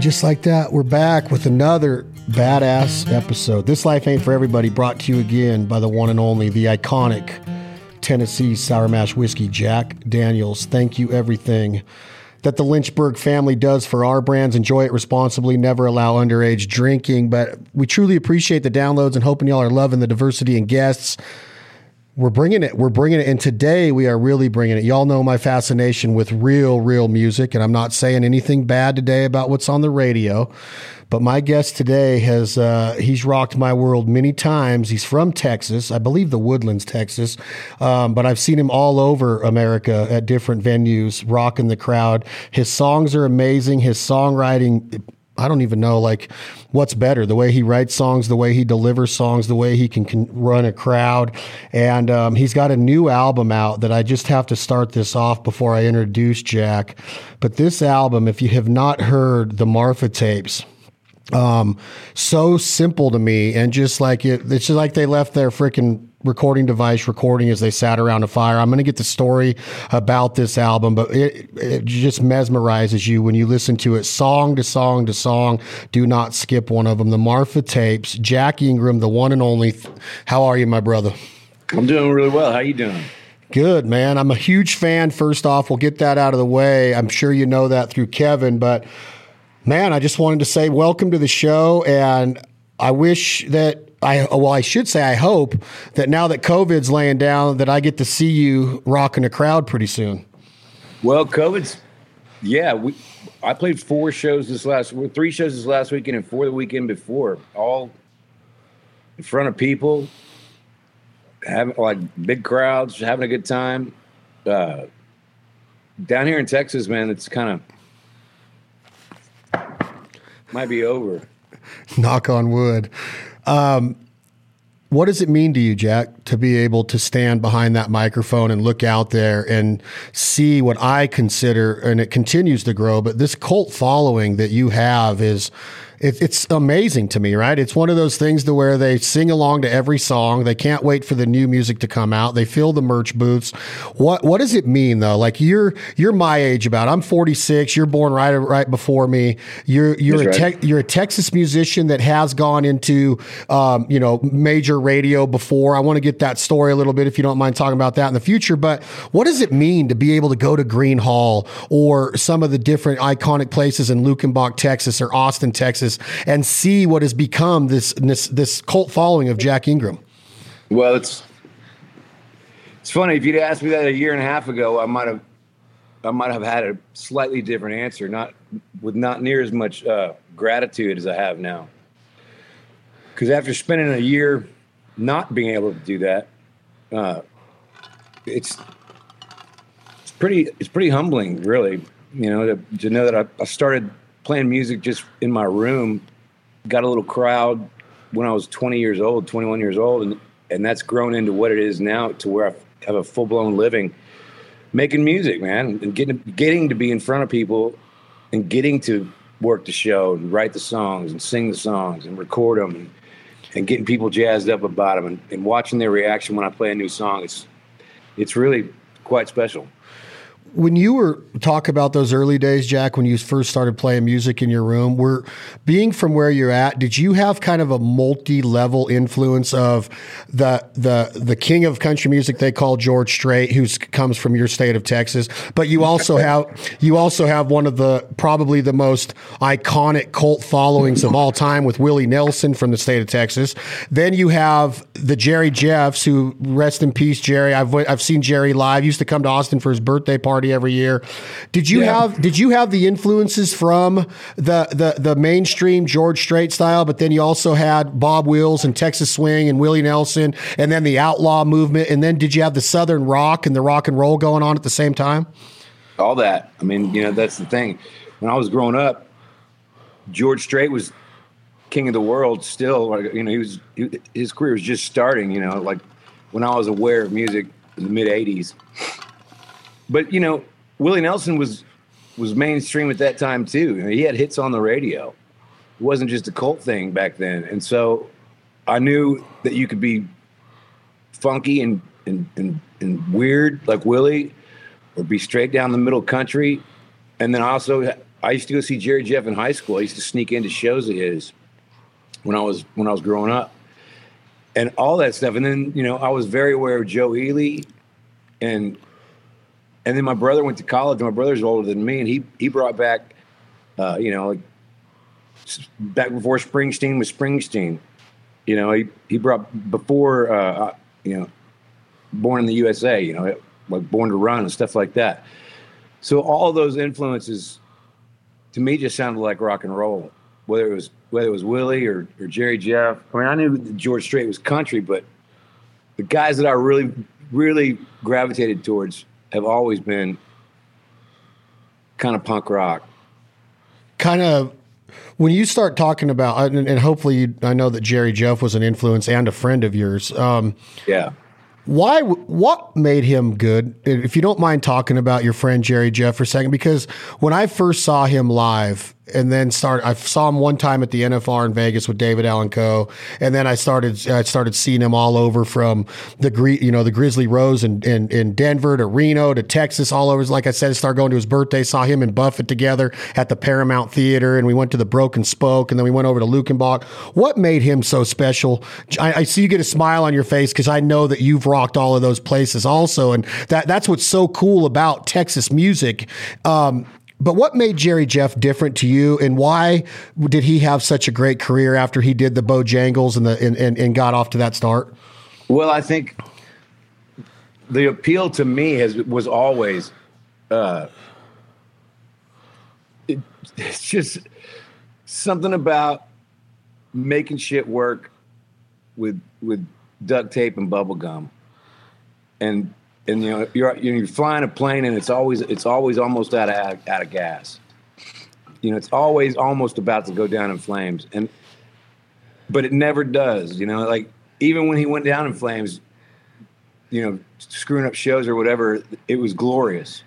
Just like that, we're back with another badass episode. This Life Ain't For Everybody brought to you again by the one and only, the iconic Tennessee Sour Mash Whiskey, Jack Daniels. Thank you, everything that the Lynchburg family does for our brands. Enjoy it responsibly, never allow underage drinking. But we truly appreciate the downloads and hoping y'all are loving the diversity and guests we're bringing it. We're bringing it. And today we are really bringing it. Y'all know my fascination with real, real music. And I'm not saying anything bad today about what's on the radio. But my guest today has, uh, he's rocked my world many times. He's from Texas, I believe the Woodlands, Texas. Um, but I've seen him all over America at different venues, rocking the crowd. His songs are amazing. His songwriting, I don't even know like what's better the way he writes songs, the way he delivers songs, the way he can, can run a crowd. And um, he's got a new album out that I just have to start this off before I introduce Jack. But this album, if you have not heard the Marfa tapes, um, so simple to me and just like it, it's just like they left their freaking recording device recording as they sat around a fire. I'm going to get the story about this album, but it, it just mesmerizes you when you listen to it song to song to song. Do not skip one of them. The Marfa tapes, Jack Ingram, the one and only. How are you, my brother? I'm doing really well. How you doing? Good, man. I'm a huge fan. First off, we'll get that out of the way. I'm sure you know that through Kevin, but man, I just wanted to say welcome to the show and I wish that I well, I should say I hope that now that COVID's laying down, that I get to see you rocking a crowd pretty soon. Well, COVID's yeah. We I played four shows this last, three shows this last weekend, and four the weekend before, all in front of people, having like big crowds, having a good time. Uh, down here in Texas, man, it's kind of might be over. Knock on wood. Um, what does it mean to you, Jack, to be able to stand behind that microphone and look out there and see what I consider, and it continues to grow, but this cult following that you have is it, it's amazing to me, right? It's one of those things to where they sing along to every song. They can't wait for the new music to come out. They fill the merch booths. What what does it mean though? Like you're you're my age about. I'm 46. You're born right right before me. You're you're That's a right. te- you're a Texas musician that has gone into um, you know major radio before. I want to get that story a little bit if you don't mind talking about that in the future. But what does it mean to be able to go to Gruene Hall or some of the different iconic places in Luckenbach, Texas, or Austin, Texas? And see what has become this this, this cult following of Jack Ingram? Well, it's it's funny. If you'd asked me that a year and a half ago, I might have I might have had a slightly different answer, not with not near as much uh, gratitude as I have now. Because after spending a year not being able to do that, uh, it's it's pretty it's pretty humbling, really. You know, to, to know that I, I started playing music just in my room. Got a little crowd when I was 20 years old, 21 years old, and and that's grown into what it is now to where I have a full blown living making music, man, and getting getting to be in front of people and getting to work the show and write the songs and sing the songs and record them and, and getting people jazzed up about them and, and watching their reaction when I play a new song. It's it's really quite special when you were talk about those early days, Jack, when you first started playing music in your room, were being from where you're at, did you have kind of a multi-level influence of the the the king of country music they call George Strait, who comes from your state of Texas, but you also have you also have one of the probably the most iconic cult followings of all time with Willie Nelson from the state of Texas. Then you have the Jerry Jeffs, who rest in peace, Jerry. I've I've seen Jerry live. He Used to come to Austin for his birthday party party every year. Did you yeah. have did you have the influences from the, the the mainstream George Strait style, but then you also had Bob Wills and Texas Swing and Willie Nelson, and then the outlaw movement, and then did you have the Southern rock and the rock and roll going on at the same time? All that. I mean, you know, that's the thing. When I was growing up, George Strait was king of the world still. You know, he was he, his career was just starting. You know, like when I was aware of music in the mid '80s but you know, Willie Nelson was was mainstream at that time too. he had hits on the radio. It wasn't just a cult thing back then, and so I knew that you could be funky and and and, and weird like Willie, or be straight down the middle country. And then also I used to go see Jerry Jeff in high school. I used to sneak into shows of his when I was when I was growing up, and all that stuff. And then you know I was very aware of Joe Ely, and and then my brother went to college. My brother's older than me, and he he brought back, uh, you know, like back before Springsteen was Springsteen. You know, he he brought before uh, uh you know, Born in the USA. You know, like Born to Run and stuff like that. So all those influences, to me, just sounded like rock and roll. Whether it was whether it was Willie or, or Jerry Jeff. I mean, I knew George Strait was country, but the guys that I really really gravitated towards have always been kind of punk rock. Kind of when you start talking about, and, hopefully, you, I know that Jerry Jeff was an influence and a friend of yours. Um, yeah. Why? What made him good? If you don't mind talking about your friend Jerry Jeff for a second, because when I first saw him live, and then start. I saw him one time at the NFR in Vegas with David Allan Coe and then I started I started seeing him all over from the you know the Grizzly Rose in, in, in Denver to Reno to Texas, all over. Like I said, I started going to his birthday. Saw him and Buffett together at the Paramount Theater, and we went to the Broken Spoke, and then we went over to Luckenbach. What made him so special? I, I see you get a smile on your face because I know that you've rocked all of those places also, and that that's what's so cool about Texas music. Um, but what made Jerry Jeff different to you, and why did he have such a great career after he did the Bojangles and the and, and, and got off to that start? Well, I think the appeal to me has was always uh, it, it's just something about making shit work with with duct tape and bubble gum and and you know you're you're flying a plane and it's always it's always almost out of out of gas. You know, it's always almost about to go down in flames, and but it never does. You know, like even when he went down in flames, you know, screwing up shows or whatever, it was glorious.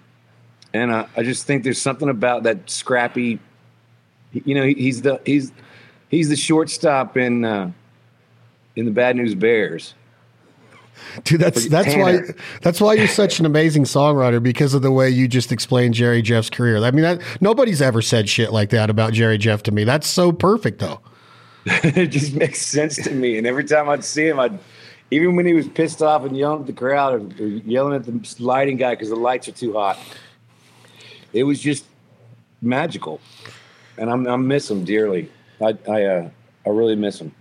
And uh, I just think there's something about that scrappy. You know, he's the he's he's the shortstop in uh, in the Bad News Bears Dude, that's that's why that's why you're such an amazing songwriter because of the way you just explained Jerry Jeff's career. I mean, that, nobody's ever said shit like that about Jerry Jeff to me. That's so perfect, though. it just makes sense to me. And every time I'd see him, I'd even when he was pissed off and yelling at the crowd or, or yelling at the lighting guy because the lights are too hot, it was just magical. And I'm I miss him dearly. I I uh, I really miss him.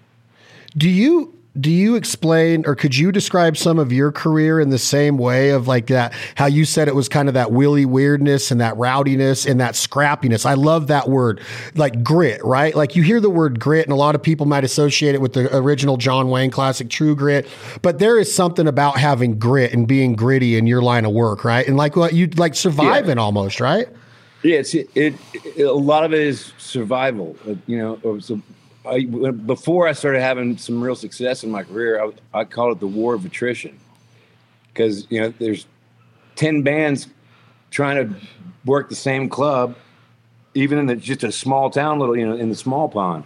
Do you do you explain or could you describe some of your career in the same way of like that how you said it was kind of that Willie weirdness and that rowdiness and that scrappiness? I love that word like grit right? Like you hear the word grit and a lot of people might associate it with the original john wayne classic true grit. But there is something about having grit and being gritty in your line of work right? And like what you like surviving yeah. almost right? Yeah it's it, it, a lot of it is survival uh, you know so I, before I started having some real success in my career, I, I call it the war of attrition. Because you know there's ten bands trying to work the same club, even in the, just a small town, little you know, in the small pond,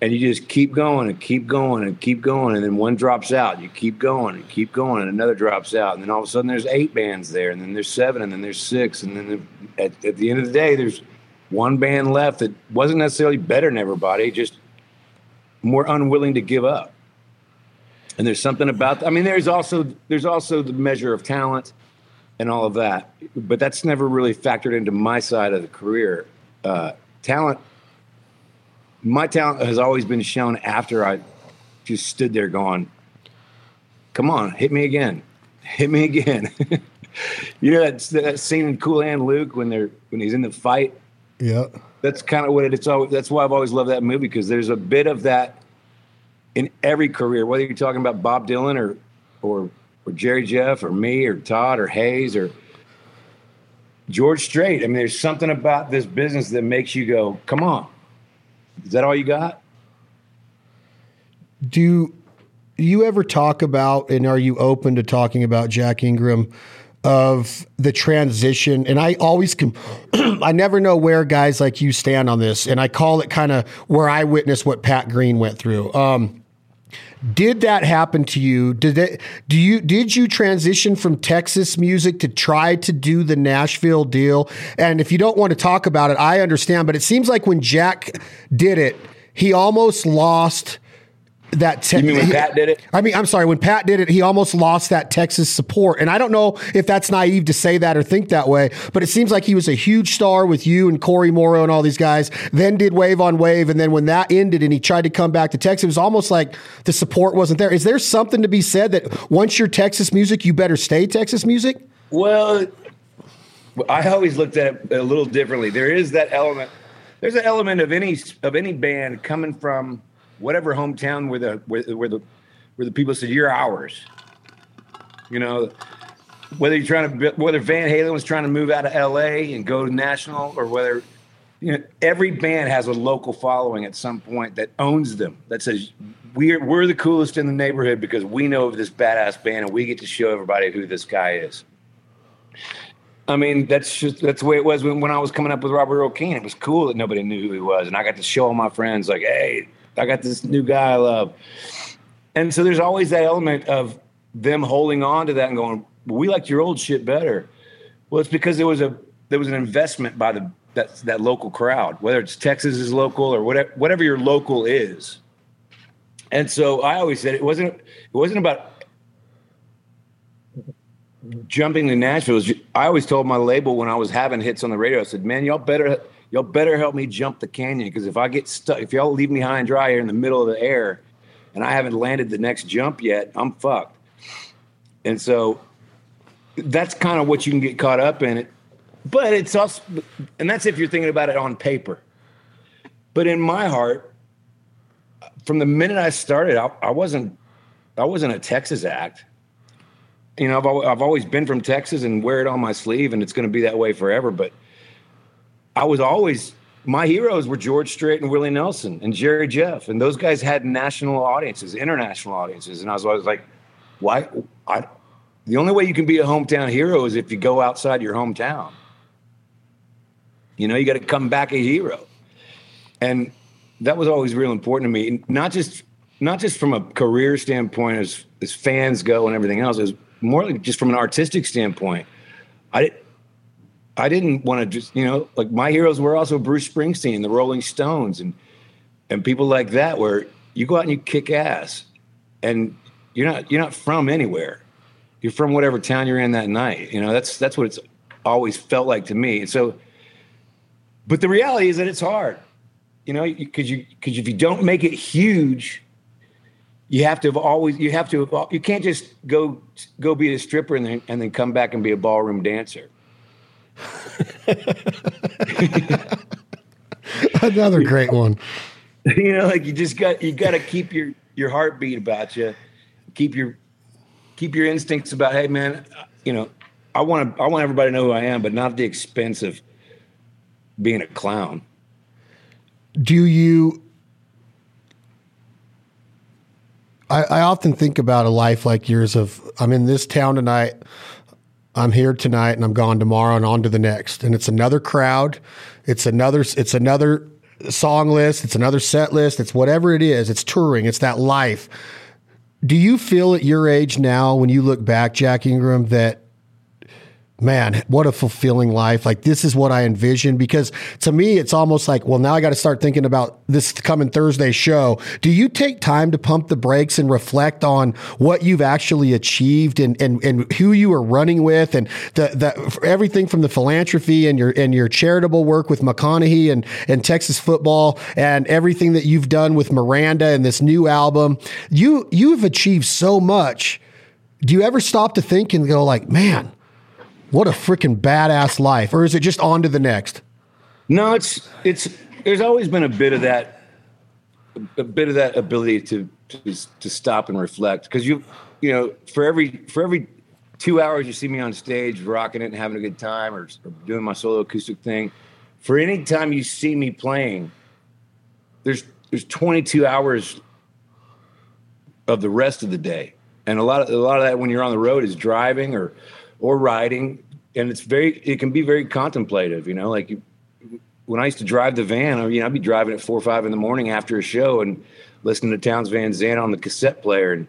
and you just keep going and keep going and keep going, and then one drops out, you keep going and keep going, and another drops out, and then all of a sudden there's eight bands there, and then there's seven, and then there's six, and then at, at the end of the day there's one band left that wasn't necessarily better than everybody, just more unwilling to give up. And there's something about I mean there's also there's also the measure of talent and all of that, but that's never really factored into my side of the career. Uh, talent, my talent has always been shown after I just stood there going, "Come on, hit me again, hit me again." you know that that scene in Cool Hand Luke when they're when he's in the fight. Yeah that's kind of what it, it's always, that's why I've always loved that movie because there's a bit of that in every career, whether you're talking about Bob Dylan or or or Jerry Jeff or me or Todd or Hayes or George Strait. I mean, there's something about this business that makes you go, "Come on, is that all you got?" Do you ever talk about, and are you open to talking about Jack Ingram? Of the transition. And I always can, I never know where guys like you stand on this. And I call it kind of where I witnessed what Pat Green went through. Um, Did that happen to you? Did it, do you did you transition from Texas music to try to do the Nashville deal? And if you don't want to talk about it, I understand, but it seems like when Jack did it, he almost lost that te- you mean when Pat did it? I mean, I'm sorry, when Pat did it, he almost lost that Texas support. And I don't know if that's naive to say that or think that way, but it seems like he was a huge star with you and Cory Morrow and all these guys, then did Wave on Wave. And then when that ended and he tried to come back to Texas, it was almost like the support wasn't there. Is there something to be said that once you're Texas music, you better stay Texas music? Well, I always looked at it a little differently. There is that element. There's an element of any of any band coming from whatever hometown where the where, where the where the people said you're ours. You know, whether you're trying to whether Van Halen was trying to move out of L.A. and go to national, or whether you know every band has a local following at some point that owns them that says we're we're the coolest in the neighborhood because we know of this badass band and we get to show everybody who this guy is. I mean, that's just that's the way it was when, when I was coming up with Robert Earl Keen. It was cool that nobody knew who he was, and I got to show all my friends like, "Hey, I got this new guy I love. And so there's always that element of them holding on to that and going, we liked your old shit better. Well, it's because there was a there was an investment by the that that local crowd, whether it's Texas is local or whatever whatever your local is. And so I always said it wasn't it wasn't about jumping to Nashville. I always told my label when I was having hits on the radio, I said, "Man, y'all better y'all better help me jump the canyon because if I get stuck, if y'all leave me high and dry here in the middle of the air, and I haven't landed the next jump yet, I'm fucked. And so that's kind of what you can get caught up in it. But it's also, and that's if you're thinking about it on paper. But in my heart, from the minute I started, I, I wasn't, I wasn't a Texas act. You know, I've, I've always been from Texas and wear it on my sleeve, and it's going to be that way forever. But I was always my heroes were George Strait and Willie Nelson and Jerry Jeff, and those guys had national audiences, international audiences, and I was always like, why? I, the only way you can be a hometown hero is if you go outside your hometown. You know, you got to come back a hero, and that was always real important to me. Not just not just from a career standpoint, as as fans go and everything else, is more like just from an artistic standpoint. I I didn't want to just, you know, like my heroes were also Bruce Springsteen, the Rolling Stones, and and people like that, where you go out and you kick ass, and you're not you're not from anywhere. You're from whatever town you're in that night. You know, that's that's what it's always felt like to me. And so, but the reality is that it's hard. You know, because you because if you don't make it huge, you have to have always you have to you can't just go go be a stripper and then and then come back and be a ballroom dancer Another great one. You know, like you just got you got to keep your your heartbeat about you, keep your keep your instincts about. Hey, man, you know, I want to I want everybody to know who I am, but not at the expense of being a clown. Do you? I, I often think about a life like yours. Of I'm in this town tonight. I'm here tonight and I'm gone tomorrow and on to the next. And it's another crowd. It's another, it's another song list. It's another set list. It's whatever it is. It's touring. It's that life. Do you feel at your age now, when you look back, Jack Ingram, that man, what a fulfilling life. Like this is what I envision because to me, it's almost like, well, now I got to start thinking about this coming Thursday show. Do you take time to pump the brakes and reflect on what you've actually achieved and, and, and who you are running with and the, the, everything from the philanthropy and your, and your charitable work with McConaughey and, and Texas football and everything that you've done with Miranda and this new album? You, you've achieved so much. Do you ever stop to think and go like, man, what a freaking badass life. Or is it just on to the next? No, it's it's there's always been a bit of that a bit of that ability to to, to stop and reflect because you you know for every for every two hours you see me on stage rocking it and having a good time or, or doing my solo acoustic thing for any time you see me playing there's there's 22 hours of the rest of the day and a lot of a lot of that when you're on the road is driving or or riding, and it's very it can be very contemplative. You know, like when I used to drive the van, you know, I'd be driving at four or five in the morning after a show, and listening to Townes Van Zandt on the cassette player and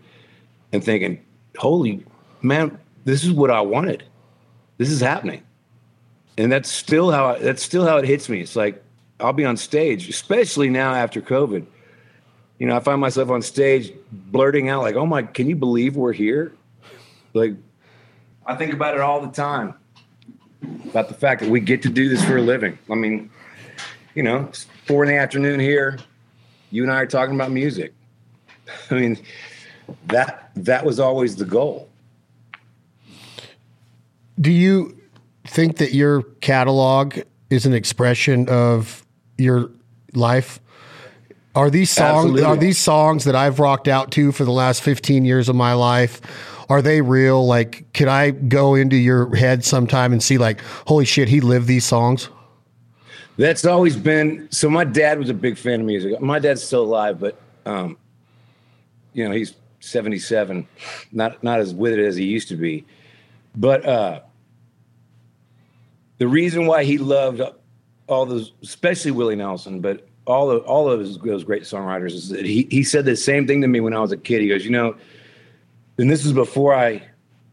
and thinking, "Holy man, this is what I wanted. This is happening." And that's still how I, that's still how it hits me. It's like I'll be on stage, especially now after COVID. You know, I find myself on stage blurting out like, "Oh my, can you believe we're here?" Like I think about it all the time about the fact that we get to do this for a living. I mean, you know, it's four in the afternoon here. You and I are talking about music. I mean, that that was always the goal. Do you think that your catalog is an expression of your life? Are these songs Absolutely. are these songs that I've rocked out to for the last 15 years of my life? Are they real? Like, could I go into your head sometime and see, like, holy shit, he lived these songs? That's always been. So my dad was a big fan of music. My dad's still alive, but um, you know he's seventy seven, not not as with it as he used to be. But uh, the reason why he loved all those, especially Willie Nelson, but all of all of his, those great songwriters, is that he he said the same thing to me when I was a kid. He goes, you know, and this is before I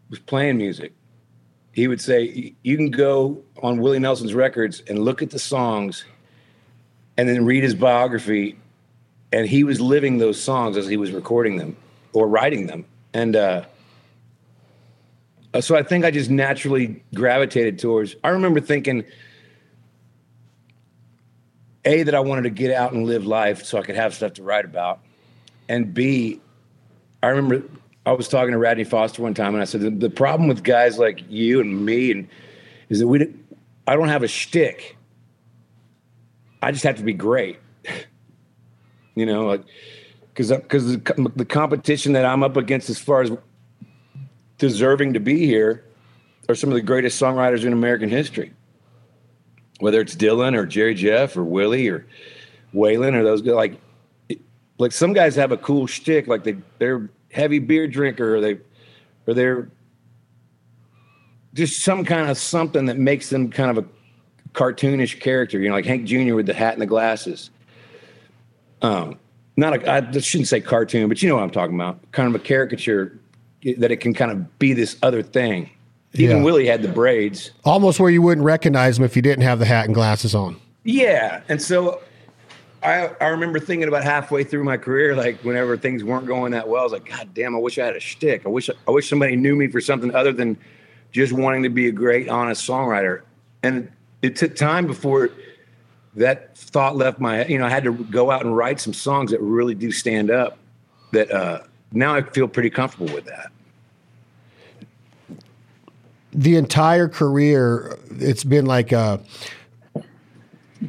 was playing music he would say you can go on Willie Nelson's records and look at the songs and then read his biography and he was living those songs as he was recording them or writing them and uh, so I think I just naturally gravitated towards I remember thinking a that I wanted to get out and live life so I could have stuff to write about and b I remember I was talking to Radney Foster one time, and I said the, the problem with guys like you and me, and is that we, I don't have a shtick. I just have to be great. you know, like because because the, the competition that I'm up against, as far as deserving to be here, are some of the greatest songwriters in American history. Whether it's Dylan or Jerry Jeff or Willie or Waylon or those like like some guys have a cool shtick, like they they're heavy beer drinker or they or they're just some kind of something that makes them kind of a cartoonish character, you know, like Hank Jr. with the hat and the glasses. Um, not a, I shouldn't say cartoon, but you know what I'm talking about. Kind of a caricature that it can kind of be this other thing. Even yeah. Willie had the braids, almost where you wouldn't recognize him if you didn't have the hat and glasses on. Yeah, and so I, I remember thinking about halfway through my career, like whenever things weren't going that well, I was like, God damn, I wish I had a shtick. I wish I wish somebody knew me for something other than just wanting to be a great, honest songwriter. And it took time before that thought left my head. you know, I had to go out and write some songs that really do stand up. That uh, now I feel pretty comfortable with that. The entire career, it's been like a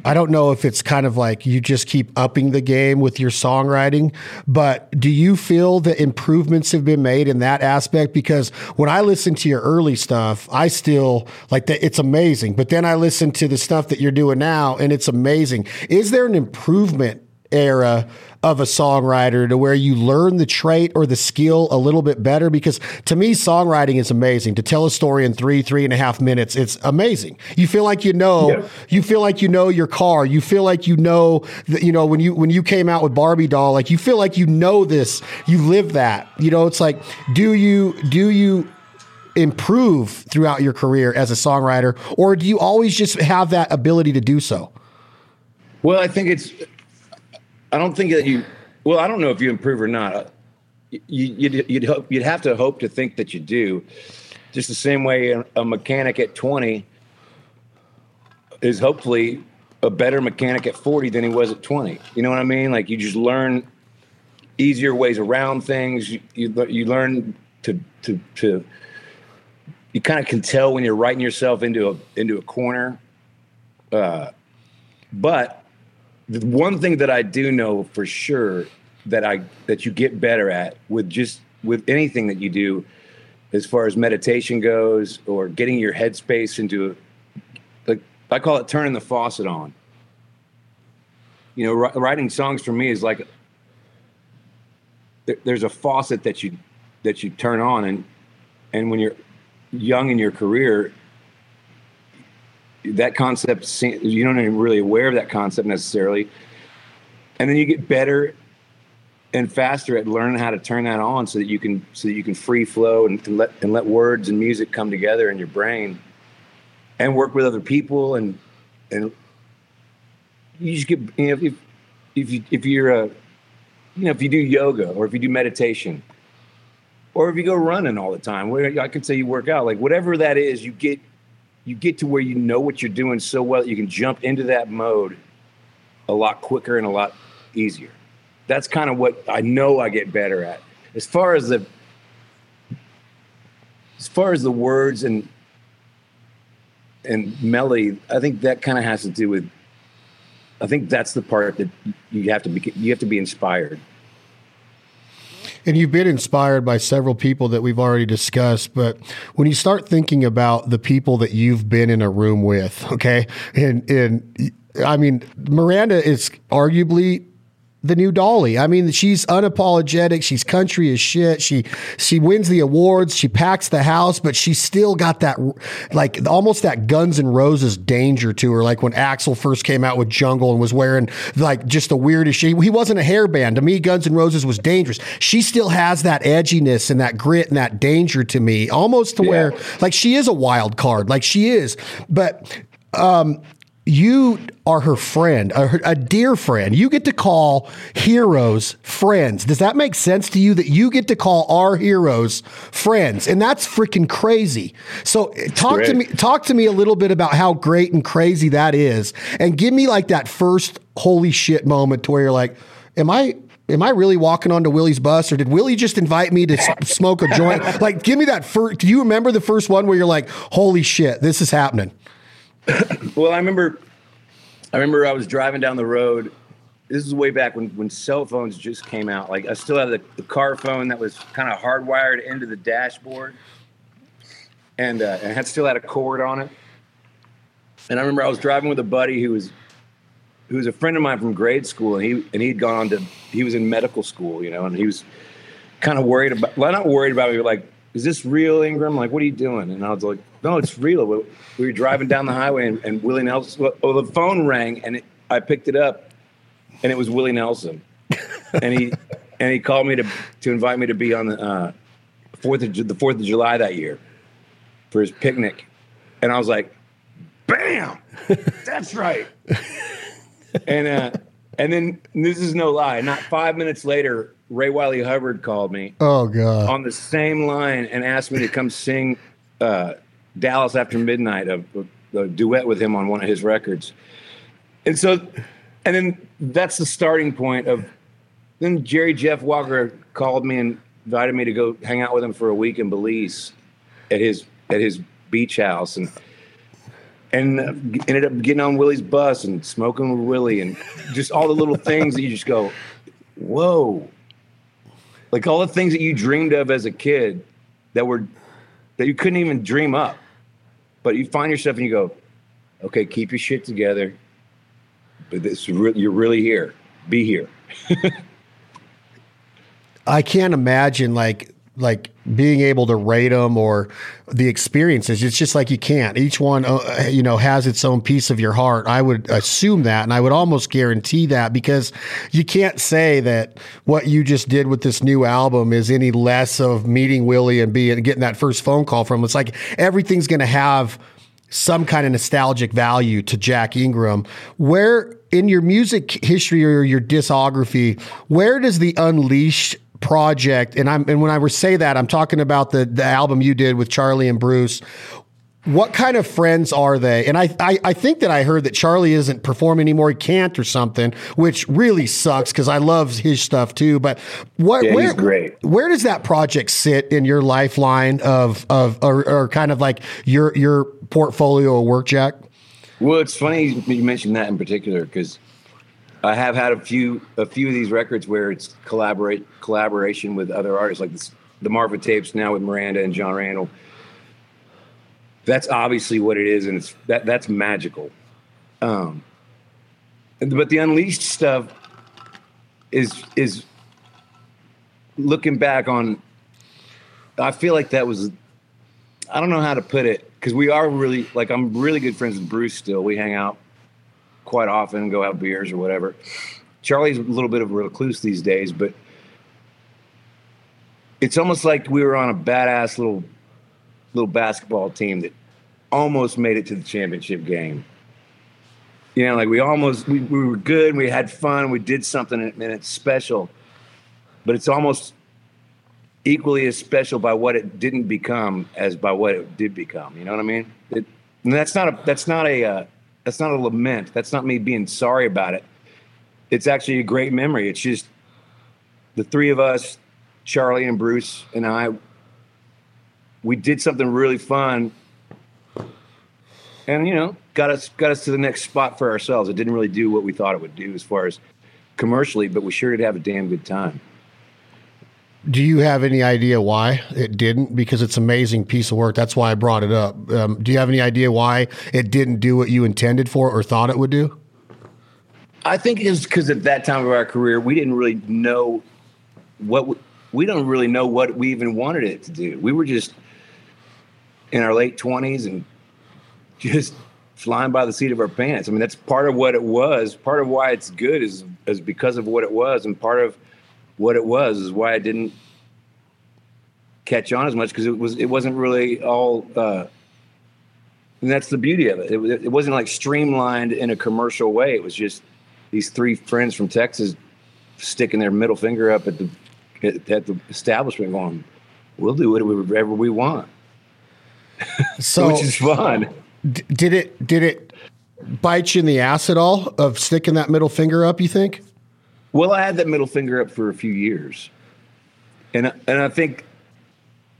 I don't know if it's kind of like you just keep upping the game with your songwriting, but do you feel that improvements have been made in that aspect? Because when I listen to your early stuff, I still like that. It's amazing. But then I listen to the stuff that you're doing now and it's amazing. Is there an improvement era of a songwriter to where you learn the trait or the skill a little bit better? Because to me, songwriting is amazing. To tell a story in three, three and a half minutes, it's amazing. You feel like you know, yeah. you feel like you know your car. You feel like you know that, you know, when you, when you came out with Barbie doll, like you feel like you know this, you live that, you know, it's like, do you, do you, improve throughout your career as a songwriter or do you always just have that ability to do so well i think it's I don't think that you. Well, I don't know if you improve or not. You, you'd you'd hope you'd have to hope to think that you do. Just the same way a mechanic at 20 is hopefully a better mechanic at 40 than he was at 20. You know what I mean? Like you just learn easier ways around things. You you, you learn to to to you kind of can tell when you're writing yourself into a into a corner. Uh, but the one thing that I do know for sure that I that you get better at with just with anything that you do, as far as meditation goes, or getting your headspace into, like I call it turning the faucet on. You know, writing songs for me is like there's a faucet that you that you turn on, and and when you're young in your career, that concept you don't even really aware of that concept necessarily. And then you get better and faster at learning how to turn that on so that you can so that you can free flow and, and let and let words and music come together in your brain and work with other people and and you just get you know if if you if you're a you know if you do yoga or if you do meditation or if you go running all the time where I could say you work out like whatever that is you get you get to where you know what you're doing so well you can jump into that mode a lot quicker and a lot easier that's kind of what I know I get better at. As far as the as far as the words and and melody, I think that kind of has to do with. I think that's the part that you have to be you have to be inspired. And you've been inspired by several people that we've already discussed, but when you start thinking about the people that you've been in a room with, okay, and and I mean Miranda is arguably the new Dolly. I mean, she's unapologetic. She's country as shit. She she wins the awards. She packs the house, but she's still got that like almost that Guns N' Roses danger to her. Like when Axl first came out with Jungle and was wearing like just the weirdest shit. He wasn't a hairband. To me, Guns N' Roses was dangerous. She still has that edginess and that grit and that danger to me, almost to yeah. where like she is a wild card. Like she is, but um you are her friend, a, a, dear friend. You get to call heroes friends. Does that make sense to you that you get to call our heroes friends? And that's freaking crazy. So eh, talk to me talk to me a little bit about how great and crazy that is and give me like that first holy shit moment to where you're like, am I am I really walking onto Willie's bus or did Willie just invite me to smoke a joint? like give me that first do you remember the first one where you're like, "Holy shit, this is happening." well, I remember, I remember I was driving down the road. This is way back when, when cell phones just came out. Like I still had the, the car phone that was kind of hardwired into the dashboard, and uh, had still had a cord on it. And I remember I was driving with a buddy who was who was a friend of mine from grade school, and he and he'd gone on to he was in medical school, you know, and he was kind of worried about well, not worried about me, but like is this real, Ingram? Like, what are you doing? And I was like, no, it's real. We were driving down the highway and, and Willie Nelson, oh, the phone rang and it, I picked it up and it was Willie Nelson. and he, and he called me to, to invite me to be on the, uh, fourth of the 4th of July that year for his picnic. And I was like, bam, that's right. and, uh, and then this is no lie. Not five minutes later, Ray Wylie Hubbard called me. Oh God! On the same line and asked me to come sing uh, "Dallas After Midnight," a, a, duet with him on one of his records. And so, and then that's the starting point of. Then Jerry Jeff Walker called me and invited me to go hang out with him for a week in Belize, at his at his beach house and and ended up getting on Willie's bus and smoking with Willie and just all the little things that you just go, whoa, like all the things that you dreamed of as a kid that were that you couldn't even dream up. But you find yourself and you go, okay, keep your shit together. But this you're really here. Be here. I can't imagine like like being able to rate them or the experiences. It's just like you can't. Each one, uh, you know, has its own piece of your heart. I would assume that, and I would almost guarantee that because you can't say that what you just did with this new album is any less of meeting Willie and being getting that first phone call from. Him. It's like everything's going to have some kind of nostalgic value to Jack Ingram. Where in your music history or your discography, where does the Unleashed project, and I'm and when I say that, I'm talking about the the album you did with Charlie and Bruce. What kind of friends are they? And I, I, I think that I heard that Charlie isn't performing anymore. He can't or something, which really sucks because I love his stuff too. But what, yeah, where, great. where does that project sit in your lifeline of, of or, or kind of like your, your portfolio of work, Jack? Well, it's funny you mentioned that in particular because I have had a few a few of these records where it's collaborate collaboration with other artists, like this, the Marfa tapes now with Miranda and Jon Randall. That's obviously what it is, and it's that that's magical. Um, but the Unleashed stuff is is looking back on. I feel like that was. I don't know how to put it because we are really like I'm really good friends with Bruce still. We hang out quite often, go have beers or whatever. Charlie's a little bit of a recluse these days, but it's almost like we were on a badass little little basketball team that almost made it to the championship game. You know, like we almost we, we were good, we had fun, we did something and it's special. But it's almost equally as special by what it didn't become as by what it did become. You know what I mean? It, and that's not a that's not a uh, that's not a lament. That's not me being sorry about it. It's actually a great memory. It's just the three of us, Charlie and Bruce and I, we did something really fun, and you know, got us got us to the next spot for ourselves. It didn't really do what we thought it would do as far as commercially, but we sure did have a damn good time. Do you have any idea why it didn't? Because it's an amazing piece of work. That's why I brought it up. Um, do you have any idea why it didn't do what you intended for or thought it would do? I think it's because at that time of our career, we didn't really know what we, we don't really know what we even wanted it to do. We were just in our late twenties and just flying by the seat of our pants. I mean, that's part of what it was. Part of why it's good is is because of what it was, and part of what it was is why I didn't catch on as much because it was it wasn't really all. Uh, and that's the beauty of it. it. It wasn't like streamlined in a commercial way. It was just these three friends from Texas sticking their middle finger up at the at, the establishment, going, "We'll do whatever we want," so, which is fun. Did it? Did it bite you in the ass at all of sticking that middle finger up? You think? Well, I had that middle finger up for a few years, and and I think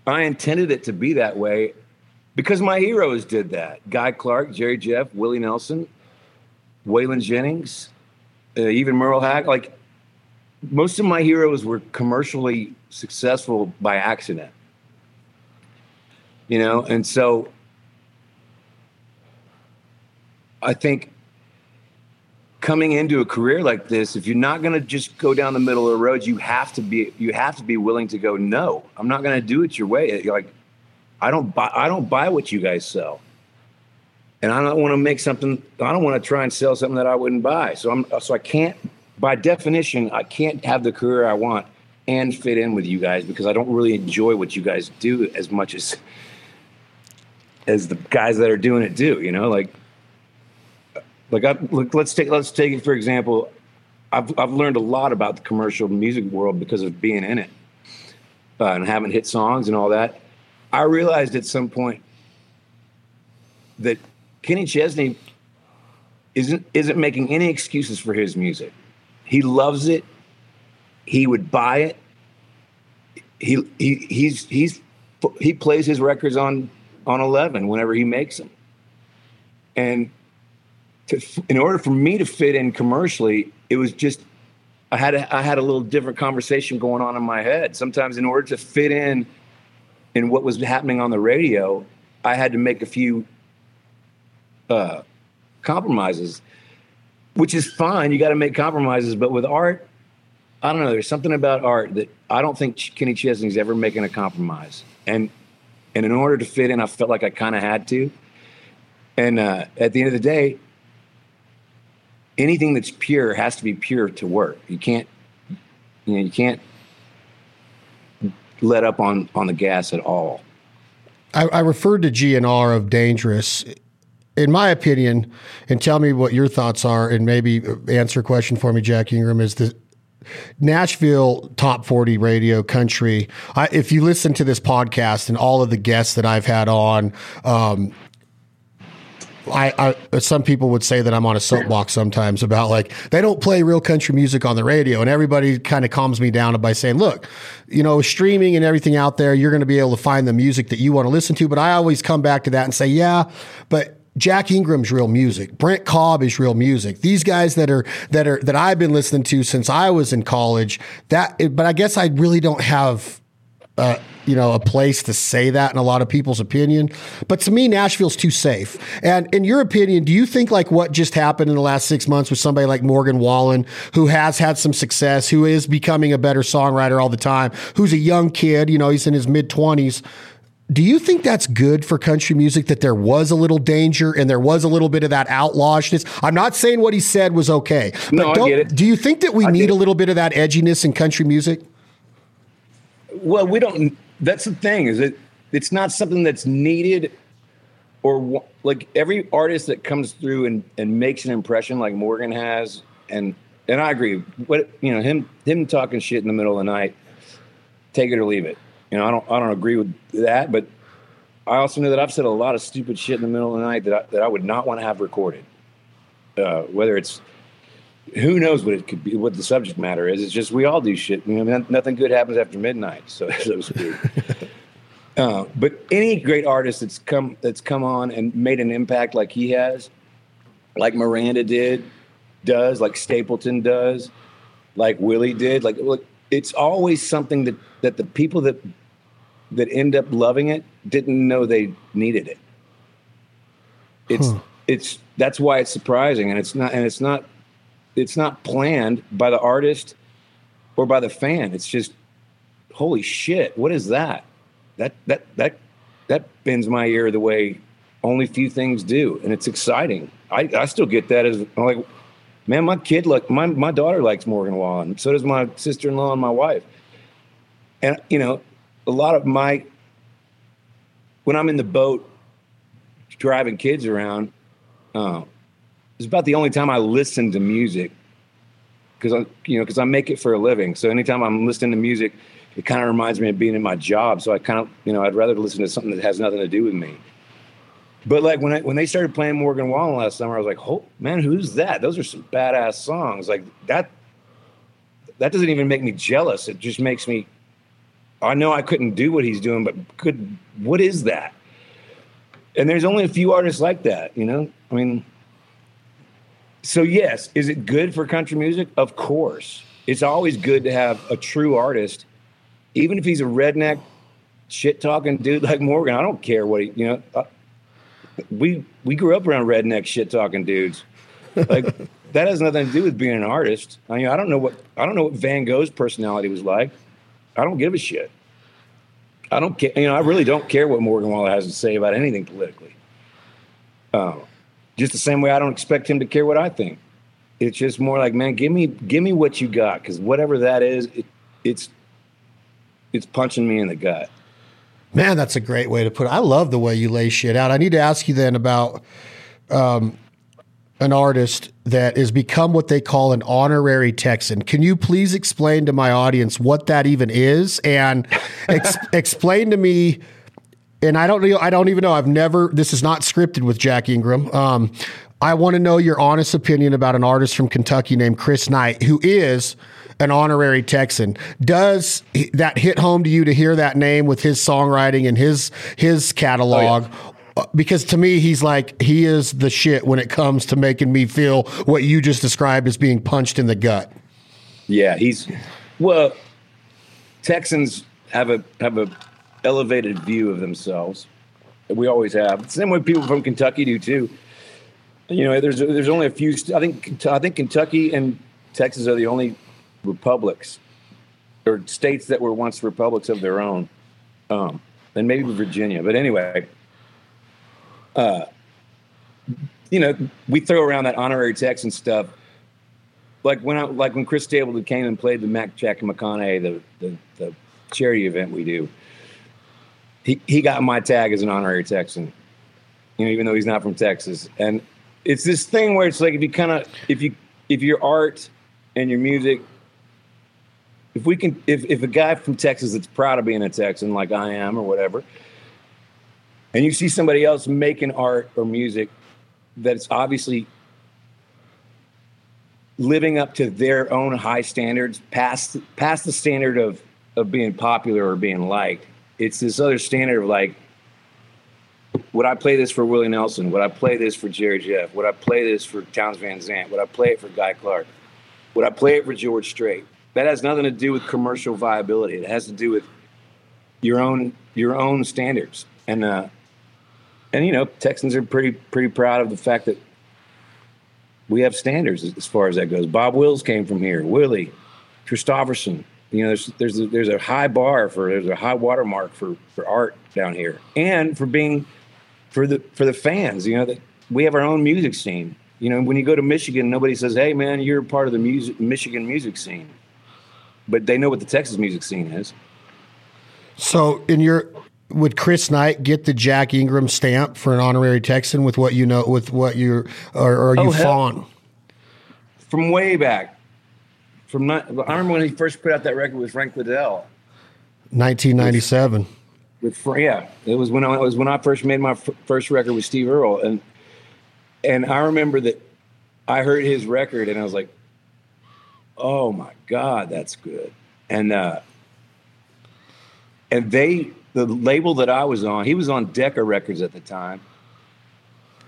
I intended it to be that way because my heroes did that. Guy Clark, Jerry Jeff, Willie Nelson, Waylon Jennings, uh, even Merle Haggard. Like most of my heroes were commercially successful by accident, you know, and so I think coming into a career like this, if you're not going to just go down the middle of the road, you have to be you have to be willing to go. No, I'm not going to do it your way. Like, I don't buy I don't buy what you guys sell, and I don't want to make something. I don't want to try and sell something that I wouldn't buy. So I'm so I can't. By definition, I can't have the career I want and fit in with you guys because I don't really enjoy what you guys do as much as as the guys that are doing it do. You know, like like, I, let's take let's take it for example. I've I've learned a lot about the commercial music world because of being in it uh, and having hit songs and all that. I realized at some point that Kenny Chesney isn't isn't making any excuses for his music. He loves it. He would buy it. He he he's he's he plays his records on on 11 whenever he makes them. And to, in order for me to fit in commercially, it was just I had a, I had a little different conversation going on in my head. Sometimes, in order to fit in in what was happening on the radio, I had to make a few uh, compromises, which is fine. You got to make compromises, but with art, I don't know. There's something about art that I don't think Kenny Chesney's ever making a compromise, and and in order to fit in, I felt like I kind of had to. And uh, at the end of the day, anything that's pure has to be pure to work. You can't, you know, you can't let up on on the gas at all. I, I referred to GNR of dangerous. In my opinion, and tell me what your thoughts are, and maybe answer a question for me, Jack Ingram. Is the Nashville top 40 radio country. I, if you listen to this podcast and all of the guests that I've had on, um, I, I, some people would say that I'm on a soapbox sometimes about like they don't play real country music on the radio, and everybody kind of calms me down by saying, "Look, you know, streaming and everything out there, you're going to be able to find the music that you want to listen to." But I always come back to that and say, "Yeah, but." Jack Ingram's real music. Brent Cobb is real music. These guys that are that are that I've been listening to since I was in college. That, but I guess I really don't have uh, you know, a place to say that in a lot of people's opinion. But to me, Nashville's too safe. And in your opinion, do you think like what just happened in the last six months with somebody like Morgan Wallen, who has had some success, who is becoming a better songwriter all the time, who's a young kid, you know, he's in his mid 20s. Do you think that's good for country music that there was a little danger and there was a little bit of that outlawishness? I'm not saying what he said was okay. But no, I get it. Do you think that we I need a little bit of that edginess in country music? Well, we don't. That's the thing is that it's not something that's needed, or like every artist that comes through and and makes an impression like Morgan has, and and I agree. What you know, him him talking shit in the middle of the night, take it or leave it. You know, I don't I don't agree with that, but I also know that I've said a lot of stupid shit in the middle of the night that I, that I would not want to have recorded. Uh, whether it's who knows what it could be, what the subject matter is. It's just we all do shit. You know, nothing good happens after midnight, so so to speak. uh, but any great artist that's come that's come on and made an impact like he has, like Miranda did, does, like Stapleton does, like Willie did, like look, it's always something that that the people that that end up loving it didn't know they needed it. It's huh. it's that's why it's surprising, and it's not and it's not it's not planned by the artist or by the fan. It's just holy shit, what is that? That that that that bends my ear the way only few things do, and it's exciting. I, I still get that as I'm like, man, my kid like my my daughter likes Morgan Wallen. So does my sister in law and my wife. And you know, a lot of my when I'm in the boat driving kids around, uh, it's about the only time I listen to music because I, you know, because I make it for a living. So anytime I'm listening to music, it kind of reminds me of being in my job. So I kind of, you know, I'd rather listen to something that has nothing to do with me. But like when I, when they started playing Morgan Wallen last summer, I was like, "Oh man, who's that? Those are some badass songs." Like that. That doesn't even make me jealous. It just makes me. I know I couldn't do what he's doing, but could. What is that? And there's only a few artists like that. You know, I mean, so yes, is it good for country music? Of course. It's always good to have a true artist, even if he's a redneck, shit talking dude like Morgan. I don't care what he, you know. Uh, we we grew up around redneck shit talking dudes. Like that has nothing to do with being an artist. I mean, I don't know what I don't know what Van Gogh's personality was like. I don't give a shit. I don't care. You know, I really don't care what Morgan Wallen has to say about anything politically. Um, just the same way I don't expect him to care what I think. It's just more like, man, give me give me what you got, because whatever that is, it, it's it's punching me in the gut. Man, that's a great way to put it. I love the way you lay shit out. I need to ask you then about um, an artist that has become what they call an honorary Texan. Can you please explain to my audience what that even is and ex- explain to me? And I don't know. I don't even know. I've never. This is not scripted with Jack Ingram. Um, I want to know your honest opinion about an artist from Kentucky named Chris Knight, who is an honorary Texan. Does that hit home to you to hear that name with his songwriting and his his catalog? Oh, yeah. Uh, because to me, he's like he is the shit when it comes to making me feel what you just described as being punched in the gut. Yeah, he's well. Texans have a have a elevated view of themselves. We always have. Same way people from Kentucky do too. You know, there's there's only a few. I think I think Kentucky and Texas are the only republics or states that were once republics of their own, um, and maybe Virginia. But anyway, uh, you know, we throw around that honorary Texan stuff. Like when I, like when Chris Stapleton came and played the Mack Jack and McConaughey, the, the the charity event we do he, he got my tag as an honorary Texan, you know, even though he's not from Texas. And it's this thing where it's like if you kind of if you if your art and your music, if we can if if a guy from Texas that's proud of being a Texan like I am or whatever, and you see somebody else making art or music that's obviously living up to their own high standards, past past the standard of of being popular or being liked it's this other standard of like, would I play this for Willie Nelson? Would I play this for Jerry Jeff? Would I play this for Townes Van Zandt? Would I play it for Guy Clark? Would I play it for George Strait? That has nothing to do with commercial viability. It has to do with your own your own standards. And uh, and you know, Texans are pretty pretty proud of the fact that we have standards as far as that goes. Bob Wills came from here. Willie, Kristofferson, you know, there's there's a, there's a high bar for there's a high watermark for for art down here, and for being for the for the fans. You know that we have our own music scene. You know, when you go to Michigan, nobody says, "Hey, man, you're part of the music Michigan music scene," but they know what the Texas music scene is. So, in your would Chris Knight get the Jack Ingram stamp for an honorary Texan with what you know with what you're or, or are oh, you Oh, fawn? From way back, from I remember when he first put out that record with Frank Liddell. 1997. with Fra- yeah it was when I it was when I first made my f- first record with Steve Earle and and I remember that I heard his record and I was like oh my god that's good and uh and they the label that I was on he was on Decca Records at the time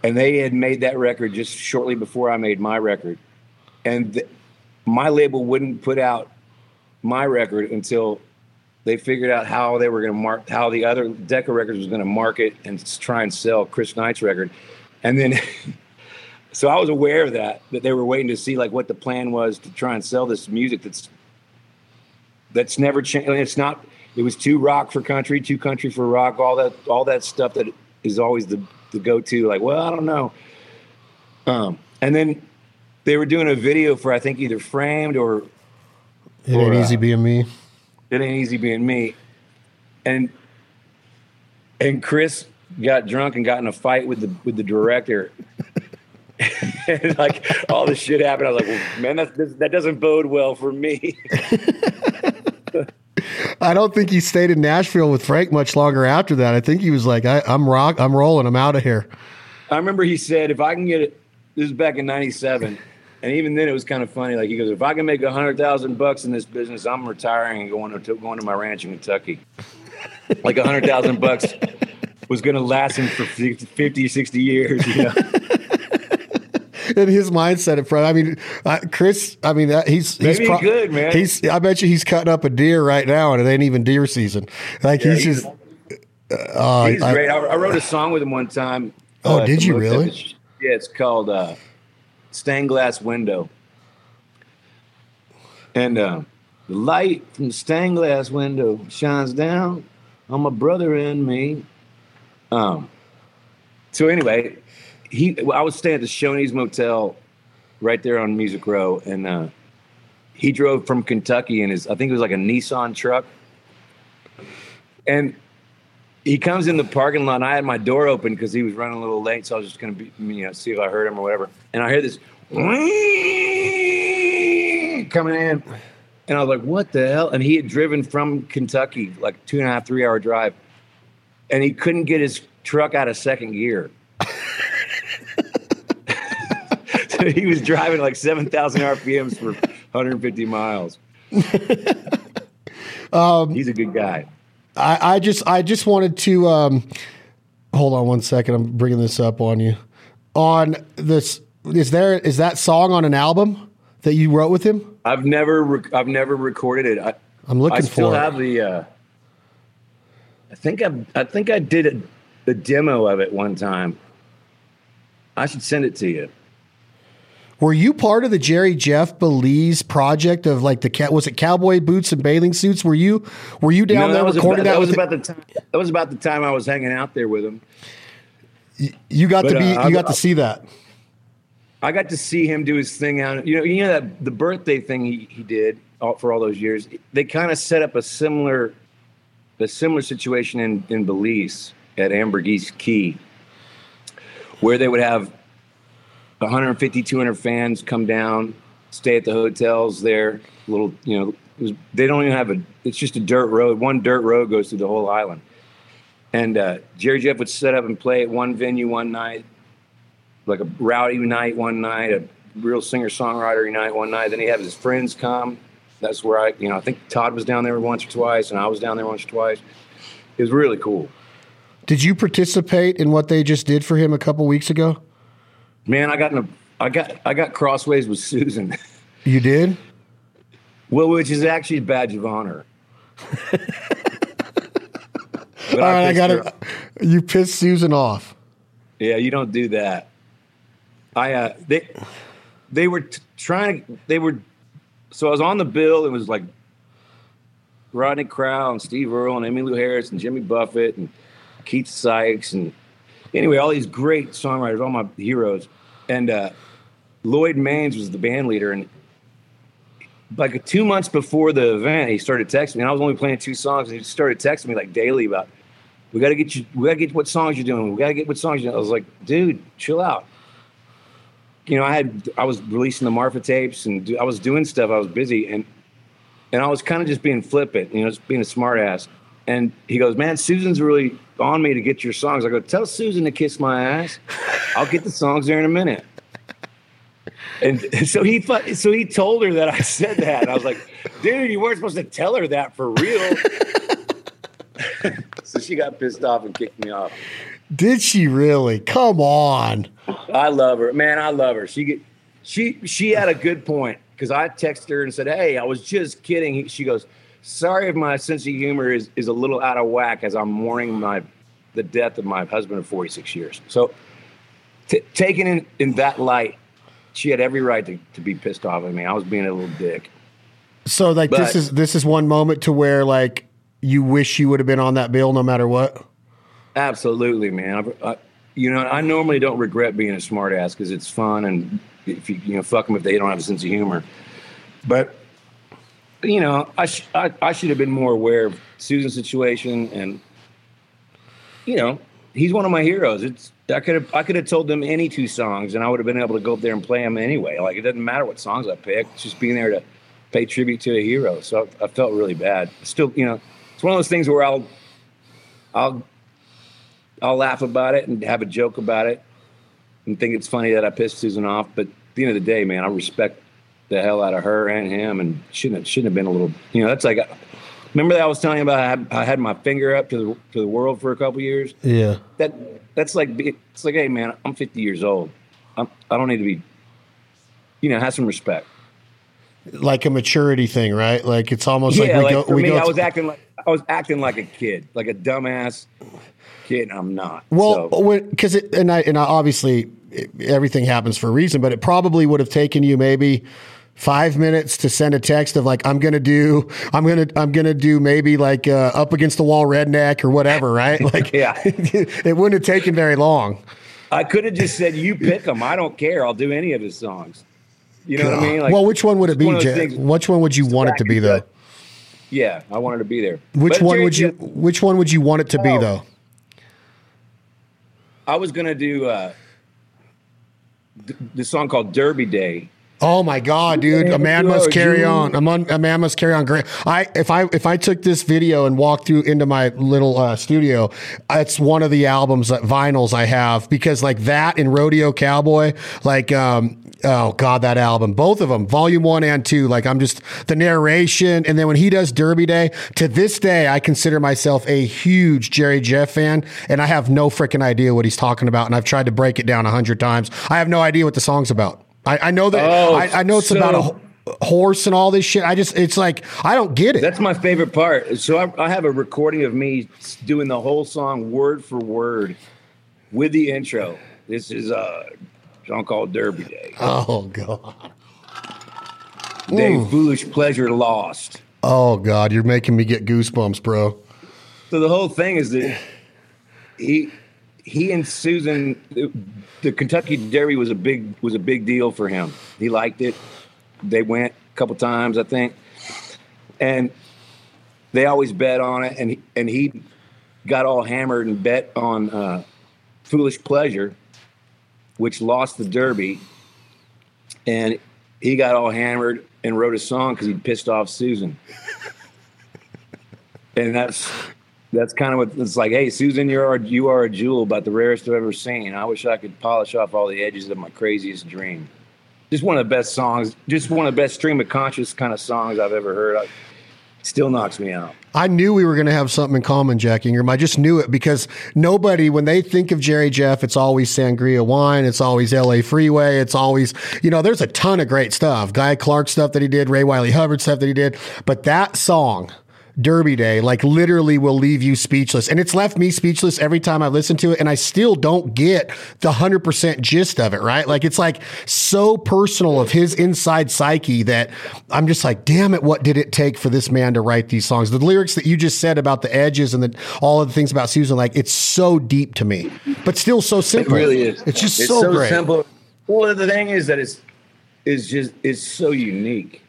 and they had made that record just shortly before I made my record and th- my label wouldn't put out my record until they figured out how they were going to mark how the other Decca Records was going to market and try and sell Chris Knight's record, and then so I was aware of that that they were waiting to see like what the plan was to try and sell this music that's that's never changed. It's not. It was too rock for country, too country for rock. All that all that stuff that is always the the go to. Like, well, I don't know. Um, and then they were doing a video for I think either Framed or It ain't Or, uh, easy being me. it ain't easy being me. And and Chris got drunk and got in a fight with the with the director. and like all this shit happened. I was like, well, man, that that doesn't bode well for me. I don't think he stayed in Nashville with Frank much longer after that. I think he was like, I, I'm rock, I'm rolling, I'm out of here. I remember he said, if I can get it, this is back in '97, and even then it was kind of funny. Like he goes, if I can make a hundred thousand bucks in this business, I'm retiring and going to going to my ranch in Kentucky. like a hundred thousand bucks was going to last him for 50, 60 years. You know? And his mindset in front. I mean, uh, Chris. I mean, that, he's he's he could, man. He's. I bet you he's cutting up a deer right now, and it ain't even deer season. Like Yeah, he's he's- just. Uh, He's I- great. I, I wrote a song with him one time. Oh, at did you really? It's- Yeah, it's called uh, Stained Glass Window. And uh, the light from the stained glass window shines down on my brother and me. Um. So anyway, he I was staying at the Shoney's Motel right there on Music Row, and uh, he drove from Kentucky in his I think it was like a Nissan truck, and he comes in the parking lot and I had my door open because he was running a little late, so I was just gonna be you know see if I heard him or whatever. And I hear this coming in, and I was like, "What the hell?" And he had driven from Kentucky like two and a half, three hour drive, and he couldn't get his truck out of second gear. so he was driving like seven thousand RPMs for 150 miles. Um, He's a good guy. I, I just I just wanted to um, hold on one second. I'm bringing this up on you. On this, is there is that song on an album that you wrote with him? I've never rec- I've never recorded it. I, I'm looking I still for it. have the. Uh, I think I I think I did a, the demo of it one time. I should send it to you. Were you part of the Jerry Jeff Belize project of like the cat? Was it cowboy boots and bathing suits? Were you were you down No, there was recording about, that? was about the time. That was about the time I was hanging out there with him. you got to be uh, you got I- to see that. I got to see him do his thing out. You know, you know that the birthday thing he, he did all, for all those years. They kind of set up a similar, a similar situation in in Belize at Ambergris Caye, where they would have 150, 200 fans come down, stay at the hotels there. Little, you know, was, they don't even have a. It's just a dirt road. One dirt road goes through the whole island. And uh, Jerry Jeff would set up and play at one venue one night, like a rowdy night one night, a real singer songwriter night one night. Then he had his friends come. That's where I, you know, I think Todd was down there once or twice, and I was down there once or twice. It was really cool. Did you participate in what they just did for him a couple weeks ago? Man, I got in a, I got, I got crossways with Susan. You did. well, which is actually a badge of honor. All right, I got it. You pissed Susan off. Yeah, you don't do that. I uh they they were t- trying to they were so I was on the bill. It was like Rodney Crowell and Steve Earle and Emmylou Harris and Jimmy Buffett and Keith Sykes and anyway all these great songwriters, all my heroes. And uh, Lloyd Maines was the band leader and like two months before the event, he started texting me. And I was only playing two songs, and he started texting me like daily about, "We got to get you. We got to get what songs you're doing. We got to get what songs you're." Doing. I was like, "Dude, chill out." You know, I had I was releasing the Marfa tapes, and I was doing stuff. I was busy, and and I was kind of just being flippant, you know, just being a smartass. And he goes, "Man, Susan's really on me to get your songs." I go, "Tell Susan to kiss my ass. I'll get the songs there in a minute." And so he so he told her that I said that. And I was like, dude, you weren't supposed to tell her that for real. so she got pissed off and kicked me off. Did she really? Come on. I love her. Man, I love her. She get she she had a good point because I texted her and said, Hey, I was just kidding. She goes, Sorry if my sense of humor is, is a little out of whack as I'm mourning my the death of my husband of 46 years. So t- taken in, in that light, she had every right to, to be pissed off at me. I was being a little dick. So like But- this is this is one moment to where like you wish you would have been on that bill no matter what. Absolutely, man. I, I, you know, I normally don't regret being a smartass because it's fun and if you you know fuck them if they don't have a sense of humor. But you know, I sh- I, I should have been more aware of Susan's situation and you know he's one of my heroes. It's I could have I could have told them any two songs and I would have been able to go up there and play them anyway. Like it doesn't matter what songs I pick. It's just being there to pay tribute to a hero. So I, I felt really bad. Still, you know, it's one of those things where I'll I'll I'll laugh about it and have a joke about it and think it's funny that I pissed Susan off. But at the end of the day, man, I respect the hell out of her and him and shouldn't have, shouldn't have been a little, you know, that's like, uh, remember that I was telling you about I had, I had my finger up to the, to the world for a couple years. Yeah. That that's like, it's like, hey man, I'm 50 years old. I'm, I don't need to be, you know, have some respect. Like a maturity thing, right? Like it's almost yeah, like we like go for we me, go I was acting like I was acting like a kid, like a dumbass kid. And I'm not. Well, So- because it and I and I obviously it- everything happens for a reason, but it probably would have taken you maybe five minutes to send a text of like I'm gonna do I'm gonna I'm gonna do maybe like uh, up against the wall redneck or whatever, right? Like Yeah. it wouldn't have taken very long. I could have just said, "You pick them. I don't care. I'll do any of his songs." You know what I mean? Like, well, which one would it be, one of those Jack? things- Which one would you want it to be though? Yeah, I wanted to be there. Which But one Jerry would you which one would you want it to be Oh. though? I was gonna do uh, th- this song called Derby Day. Oh my God, dude! A man must carry on. A man, a man must carry on. Great. I if I if I took this video and walked through into my little uh, studio, it's one of the albums that vinyls I have because like that and Rodeo Cowboy, like um oh God, that album, both of them, volume one and two. Like I'm just the narration, and then when he does Derby Day, to this day I consider myself a huge Jerry Jeff fan, and I have no freaking idea what he's talking about, and I've tried to break it down a hundred times. I have no idea what the song's about. I, I know that Oh, I, I know it's so- about a horse and all this shit. I just it's like I don't get it. That's my favorite part. So I, I have a recording of me doing the whole song word for word with the intro. This is a song called Derby Day. oh god. Day foolish pleasure lost. Oh god, you're making me get goosebumps, bro. So the whole thing is that he he and Susan the Kentucky Derby was a big was a big deal for him. He liked it. They went a couple times, I think. And they always bet on it and he, and he got all hammered and bet on uh, Foolish Pleasure which lost the Derby. And he got all hammered and wrote a song cuz he pissed off Susan. and that's that's kind of what it's like. Hey, Susan, you are you are a jewel, but the rarest I've ever seen. I wish I could polish off all the edges of my craziest dream. Just one of the best songs. Just one of the best stream of conscious kind of songs I've ever heard. I, still knocks me out. I knew we were going to have something in common, Jack Ingram. I just knew it because nobody, when they think of Jerry Jeff, it's always sangria wine, it's always LA Freeway, it's always, you know, there's a ton of great stuff. Guy Clark stuff that he did, Ray Wylie Hubbard stuff that he did. But that song, Derby Day, like literally will leave you speechless. And it's left me speechless every time I listen to it. And I still don't get the 100% gist of it, right? Like it's like so personal of his inside psyche that I'm just like, damn it, what did it take for this man to write these songs? The lyrics that you just said about the edges and the, all of the things about Susan, like it's so deep to me, but still so simple. It really is. It's just so, great. simple. Well, the thing is that it's is just it's so unique.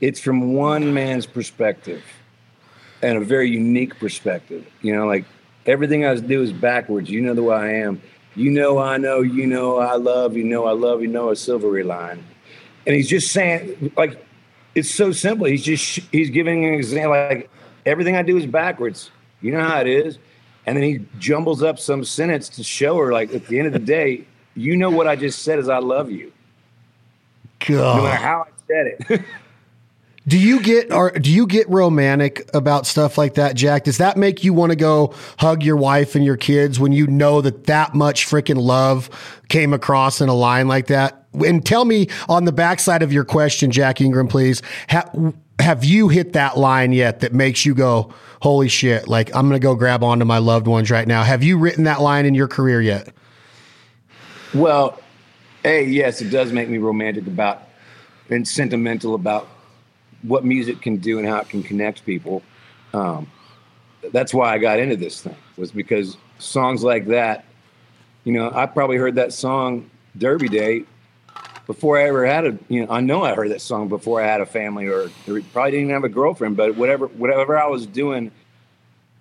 It's from one man's perspective and a very unique perspective. You know, like everything I do is backwards. You know the way I am. You know, I know, you know, I love, you know, I love, you know, a silvery line. And he's just saying, like, it's so simple. He's just, he's giving an example, like, everything I do is backwards. You know how it is. And then he jumbles up some sentence to show her, like, at the end of the day, you know what I just said is I love you. God. No matter how I said it. Do you get or do you get romantic about stuff like that, Jack? Does that make you want to go hug your wife and your kids when you know that that much freaking love came across in a line like that? And tell me on the backside of your question, Jack Ingram, please. Ha- have you hit that line yet that makes you go, holy shit, like I'm going to go grab onto my loved ones right now? Have you written that line in your career yet? Well, hey, yes, it does make me romantic about and sentimental about what music can do and how it can connect people. Um, that's why I got into this thing was because songs like that, you know, I probably heard that song Derby Day before I ever had a, you know, I know I heard that song before I had a family or, or probably didn't even have a girlfriend, but whatever, whatever I was doing,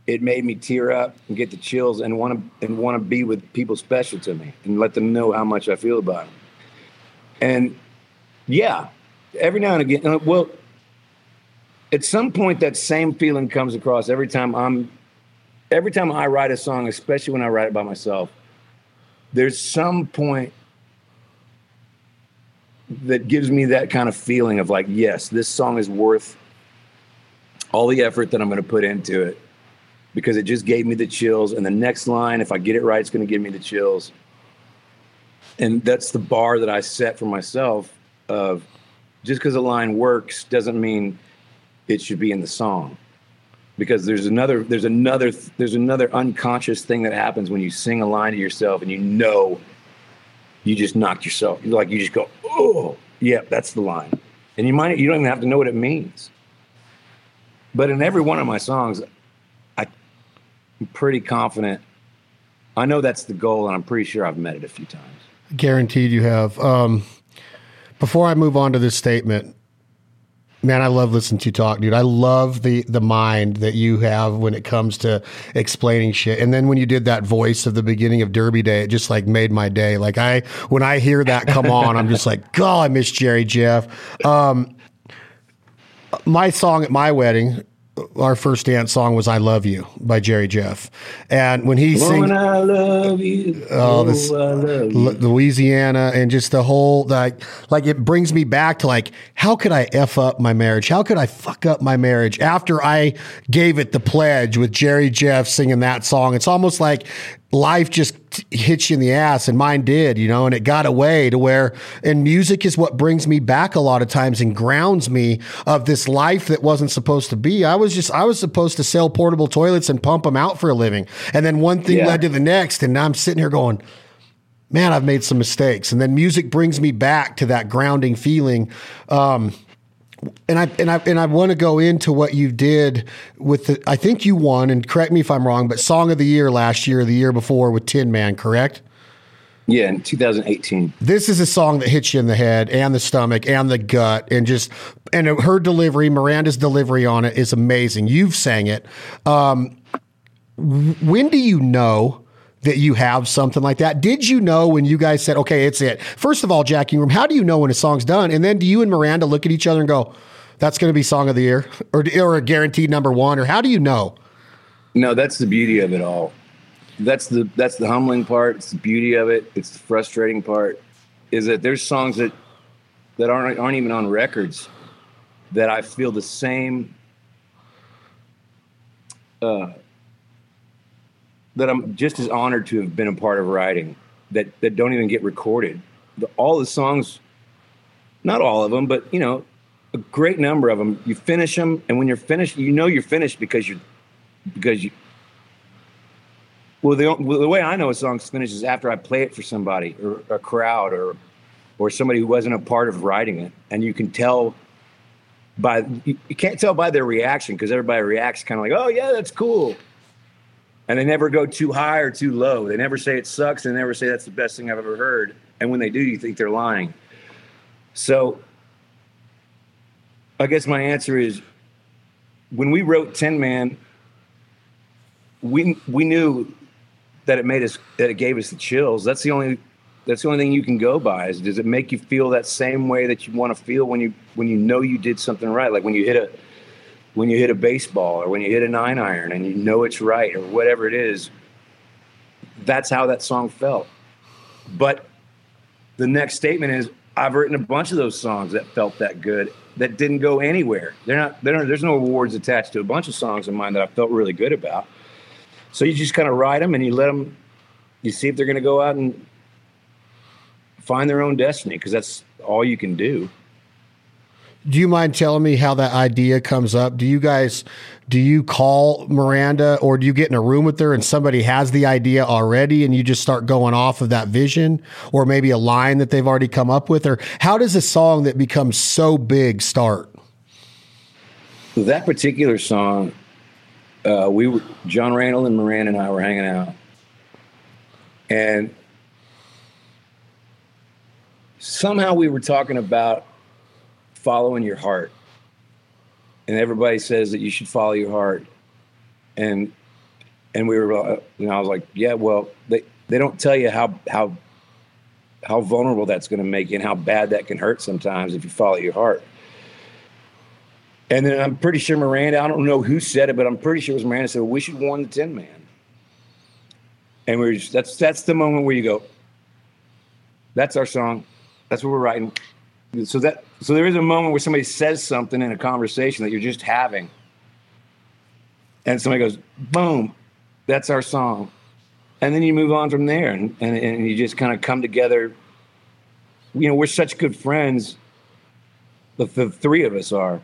it made me tear up and get the chills and want to and want to be with people special to me and let them know how much I feel about them. And yeah, every now and again, uh, well, at some point that same feeling comes across every time I'm every time I write a song, especially when I write it by myself. There's some point that gives me that kind of feeling of like, yes, this song is worth all the effort that I'm going to put into it because it just gave me the chills. And the next line, if I get it right, it's going to give me the chills. And that's the bar that I set for myself of just because a line works doesn't mean it should be in the song. Because there's another there's another there's another unconscious thing that happens when you sing a line to yourself and you know you just knocked yourself like you just go oh yeah that's the line. And you might you don't even have to know what it means. But in every one of my songs i'm pretty confident. I know that's the goal and i'm pretty sure i've met it a few times. Guaranteed you have. Um, before i move on to this statement Man, I love listening to you talk, dude. I love the the mind that you have when it comes to explaining shit. And then when you did that voice of the beginning of Derby Day, it just like made my day. Like I when I hear that come on, I'm just like, God, I miss Jerry Jeff. Um, my song at my wedding our first dance song was "I Love You" by Jerry Jeff, and when he sings, "I love you," oh, this oh, Louisiana, and just the whole like, like it brings me back to like, how could I f up my marriage? How could I fuck up my marriage after I gave it the pledge with Jerry Jeff singing that song? It's almost like life just hits you in the ass and mine did, you know, and it got away to where, and music is what brings me back a lot of times and grounds me of this life that wasn't supposed to be. I was just, I was supposed to sell portable toilets and pump them out for a living. And then one thing yeah. led to the next. And now I'm sitting here going, man, I've made some mistakes. And then music brings me back to that grounding feeling. Um, and I and I and I want to go into what you did with the. I think you won, and correct me if I'm wrong, but Song of the Year last year, the year before with Tin Man, correct? Yeah, in 2018. This is a song that hits you in the head and the stomach and the gut, and just and her delivery, Miranda's delivery on it is amazing. You've sang it. Um, when do you know? That you have something like that. Did you know when you guys said, okay, it's it? First of all, Jack Ingram, how do you know when a song's done? And then do you and Miranda look at each other and go, that's going to be song of the year or, or a guaranteed number one? Or how do you know? No, that's the beauty of it all. That's the that's the humbling part. It's the beauty of it. It's the frustrating part. Is that there's songs that that aren't aren't even on records that I feel the same uh, that I'm just as honored to have been a part of writing that that don't even get recorded. The, all the songs, not all of them, but you know, a great number of them. You finish them, and when you're finished, you know you're finished because you because you. Well, the, well, the way I know a song's finished is after I play it for somebody or a crowd or or somebody who wasn't a part of writing it, and you can tell by you, you can't tell by their reaction because everybody reacts kind of like, oh yeah, that's cool and they never go too high or too low. They never say it sucks. They never say that's the best thing I've ever heard. And when they do, you think they're lying. So I guess my answer is when we wrote Tin Man, we we knew that it made us that it gave us the chills. That's the only that's the only thing you can go by. Is does it make you feel that same way that you want to feel when you when you know you did something right? Like when you hit a when you hit a baseball or when you hit a nine iron and you know it's right or whatever it is. That's how that song felt. But the next statement is I've written a bunch of those songs that felt that good that didn't go anywhere. They're not, they're not, there's no awards attached to a bunch of songs of mine that I felt really good about. So you just kind of write them and you let them, you see if they're going to go out and find their own destiny because that's all you can do. Do you mind telling me how that idea comes up? Do you guys do you call Miranda or do you get in a room with her and somebody has the idea already and you just start going off of that vision or maybe a line that they've already come up with or how does a song that becomes so big start? That particular song uh, we Jon Randall and Miranda and I were hanging out and somehow we were talking about following your heart. And everybody says that you should follow your heart. And and we were, uh, know, I was like, yeah, well, they they don't tell you how how how vulnerable that's going to make you and how bad that can hurt sometimes if you follow your heart. And then I'm pretty sure Miranda, I don't know who said it, but I'm pretty sure it was Miranda said, we should warn the Tin Man. And we are just, that's that's the moment where you go, that's our song. That's what we're writing so that so there is a moment where somebody says something in a conversation that you're just having. And somebody goes boom that's our song. And then you move on from there and, and, and you just kind of come together. You know we're such good friends the, the three of us are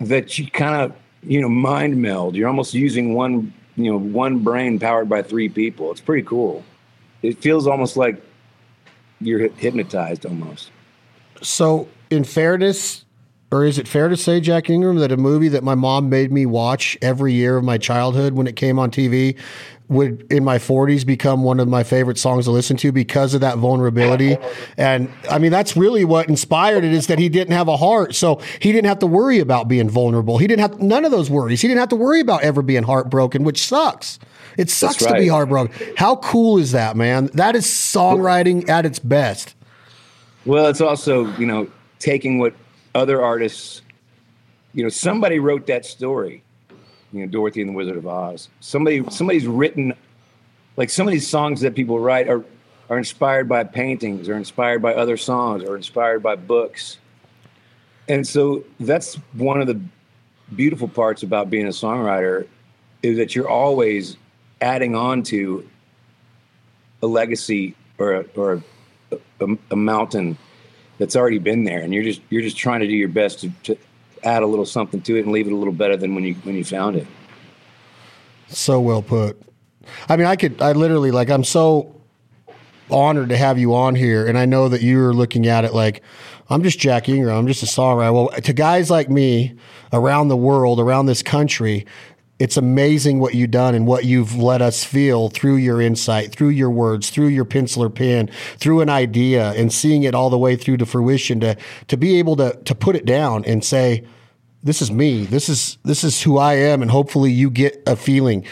that you kind of you know mind meld. You're almost using one you know one brain powered by three people. It's pretty cool. It feels almost like you're hypnotized almost so, in fairness, or is it fair to say, Jack Ingram, that a movie that my mom made me watch every year of my childhood when it came on TV would, in my 40s, become one of my favorite songs to listen to because of that vulnerability? And I mean, that's really what inspired it is that he didn't have a heart. So he didn't have to worry about being vulnerable. He didn't have none of those worries. He didn't have to worry about ever being heartbroken, which sucks. It sucks right. to be heartbroken. How cool is that, man? That is songwriting at its best. Well, it's also, you know, taking what other artists, you know, somebody wrote that story, you know, Dorothy and the Wizard of Oz. Somebody, somebody's written, like some of these songs that people write are, are inspired by paintings or inspired by other songs or inspired by books. And so that's one of the beautiful parts about being a songwriter is that you're always adding on to a legacy or a, or a, a, mountain that's already been there, and you're just you're just trying to do your best to, to add a little something to it and leave it a little better than when you when you found it. So well put. I mean, I could I literally like I'm so honored to have you on here, and I know that you're looking at it like I'm just Jack Ingram. I'm just a songwriter. Well, to guys like me around the world, around this country, it's amazing what you've done and what you've let us feel through your insight, through your words, through your pencil or pen, through an idea and seeing it all the way through to fruition to, to be able to, to put it down and say, this is me. This is, this is who I am. And hopefully you get a feeling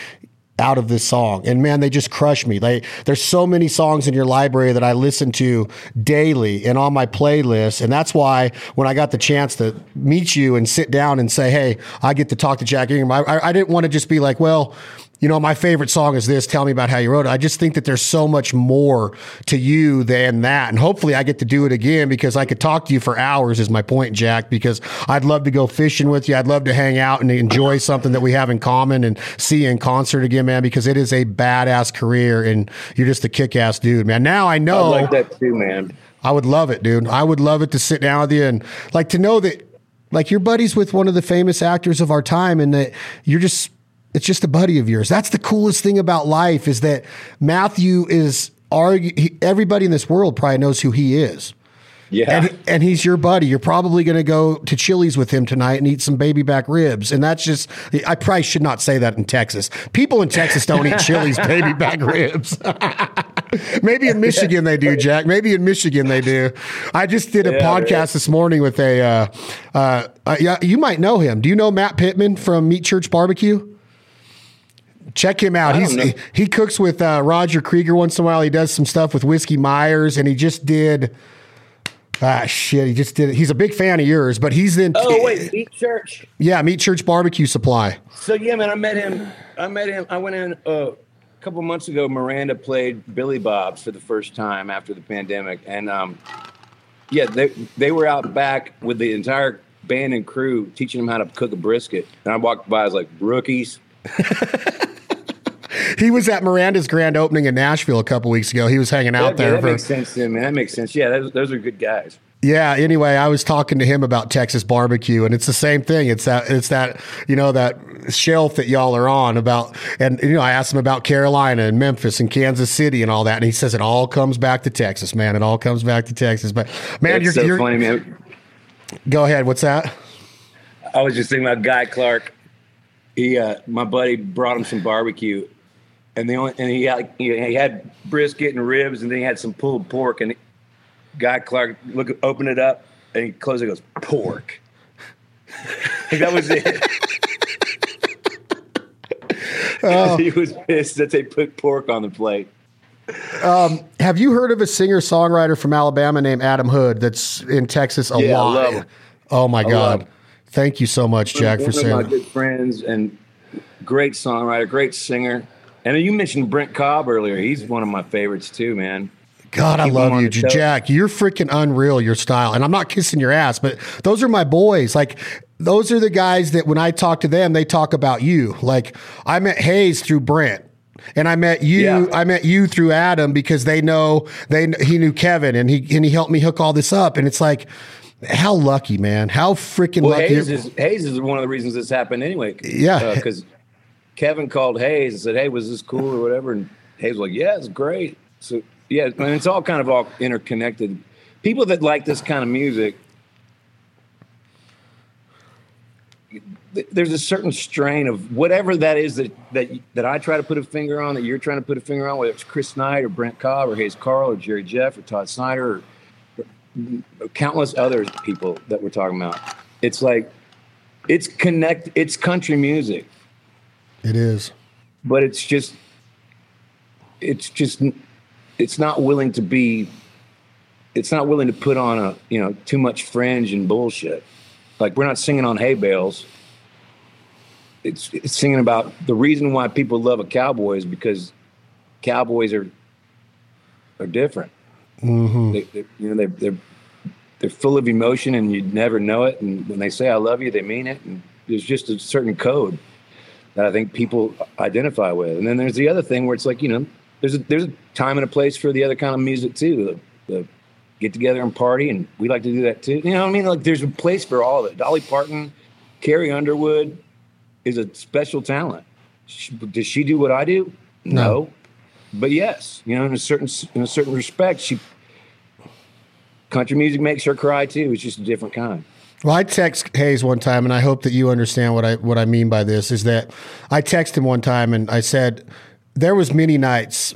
out of this song. And man, they just crush me. They, there's so many songs in your library that I listen to daily and on my playlist. And that's why when I got the chance to meet you and sit down and say, Hey, I get to talk to Jack Ingram, I, I didn't want to just be like, well, you know, my favorite song is this. Tell me about how you wrote it. I just think that there's so much more to you than that. And hopefully I get to do it again because I could talk to you for hours, is my point, Jack, because I'd love to go fishing with you. I'd love to hang out and enjoy something that we have in common and see you in concert again, man, because it is a badass career and you're just a kick ass dude, man. Now I know. I like that too, man. I would love it, dude. I would love it to sit down with you and like to know that like you're buddies with one of the famous actors of our time and that you're just it's just a buddy of yours. That's the coolest thing about life is that Matthew is argue. He, everybody in this world probably knows who he is. Yeah. And, and he's your buddy. You're probably going to go to Chili's with him tonight and eat some baby back ribs. And that's just, I probably should not say that in Texas. People in Texas don't eat Chili's baby back ribs. Maybe in Michigan they do, Jack. Maybe in Michigan they do. I just did a Yeah, podcast this morning with a, uh, uh, uh, yeah, you might know him. Do you know Matt Pittman from Meat Church Barbecue? Check him out. He's know. he, he cooks with uh, Roger Creager once in a while. He does some stuff with Whiskey Myers, and he just did. Ah, shit. He just did it. He's a big fan of yours, but he's in. Oh wait, Meat Church. Yeah, Meat Church Barbecue Supply. So yeah, man, I met him. I met him. I went in uh, a couple months ago. Miranda played Billy Bob's for the first time after the pandemic, and um, yeah, they they were out back with the entire band and crew teaching them how to cook a brisket. And I walked by, I was like, rookies. He was at Miranda's grand opening in Nashville a couple weeks ago. He was hanging out Yeah, there. that for, makes sense to. That makes sense. Yeah, those, those are good guys. Yeah. Anyway, I was talking to him about Texas barbecue, and it's the same thing. It's that it's that you know that shelf that y'all are on about, and you know I asked him about Carolina and Memphis and Kansas City and all that, and he says it all comes back to Texas, man. It all comes back to Texas. But man, It's you're, so you're funny, man. go ahead. What's that? I was just thinking about Guy Clark. He, uh, my buddy, brought him some barbecue, and the only and he had he, had brisket and ribs, and then he had some pulled pork. And Guy Clark look opened it up, and he closed it. and Goes pork. Like, that was it. Oh. he was pissed that they put pork on the plate. Um, have you heard of a singer songwriter from Alabama named Adam Hood that's in Texas a Yeah, I lot? Oh my love God. Thank you so much, Jack, one for of my saying that. good friends and great songwriter, great singer. And you mentioned Brent Cobb earlier. He's one of my favorites too, man. God, I Keep love you. Jack. You're freaking unreal, your style. And I'm not kissing your ass, but those are my boys. Like, those are the guys that when I talk to them, they talk about you. Like, I met Hayes through Brent. And I met you. Yeah. I met you through Adam because they know they he knew Kevin and he and he helped me hook all this up. And it's like, how lucky, man! How freaking Well, lucky! Hayes is Hayes is one of the reasons this happened anyway. Yeah. Uh, because Kevin called Hayes and said, "Hey, was this cool or whatever?" And Hayes was like, "Yeah, it's great." So yeah, mean, it's all kind of all interconnected. People that like this kind of music, there's a certain strain of whatever that is that that that I try to put a finger on, that you're trying to put a finger on, whether it's Chris Knight or Brent Cobb or Hayes Carl or Jerry Jeff or Todd Snider or countless other people that we're talking about. It's like it's connect. It's country music, it is. but it's just it's just it's not willing to be. It's not willing to put on a you know too much fringe and bullshit. Like we're not singing on hay bales. It's, it's singing about the reason why people love a cowboy is because cowboys are are different. Mm-hmm. They, they, you know, they're, they're they're full of emotion, and you'd never know it. And when they say "I love you," they mean it. And there's just a certain code that I think people identify with. And then there's the other thing where it's like you know, there's a, there's a time and a place for the other kind of music too. The, the get together and party, and we like to do that too. You know what I mean? Like there's a place for all of it. Dolly Parton, Carrie Underwood is a special talent. She, does she do what I do? No. But yes, you know, in a certain in a certain respect, she country music makes her cry too. It's just a different kind. Well, I text Hayes one time, and I hope that you understand what I what I mean by this. Is that I texted him one time, and I said there was many nights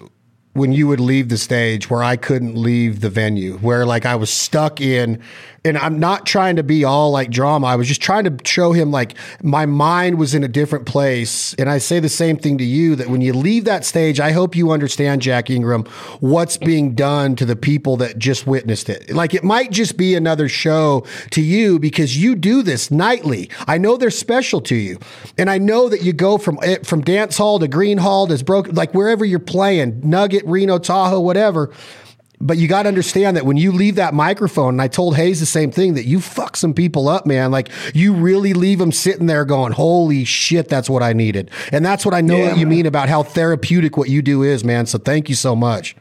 when you would leave the stage where I couldn't leave the venue, where like I was stuck in, and I'm not trying to be all like drama. I was just trying to show him like my mind was in a different place. And I say the same thing to you that when you leave that stage, I hope you understand, Jack Ingram, what's being done to the people that just witnessed it. Like it might just be another show to you because you do this nightly. I know they're special to you, and I know that you go from eh, from dance hall to Gruene Hall to broken, like wherever you're playing, Nugget, Reno, Tahoe, whatever. But you got to understand that when you leave that microphone, and I told Hayes the same thing, that you fuck some people up, man. Like you really leave them sitting there going, holy shit, that's what I needed. And that's what I know Yeah, that you man. mean about how therapeutic what you do is, man. So thank you so much.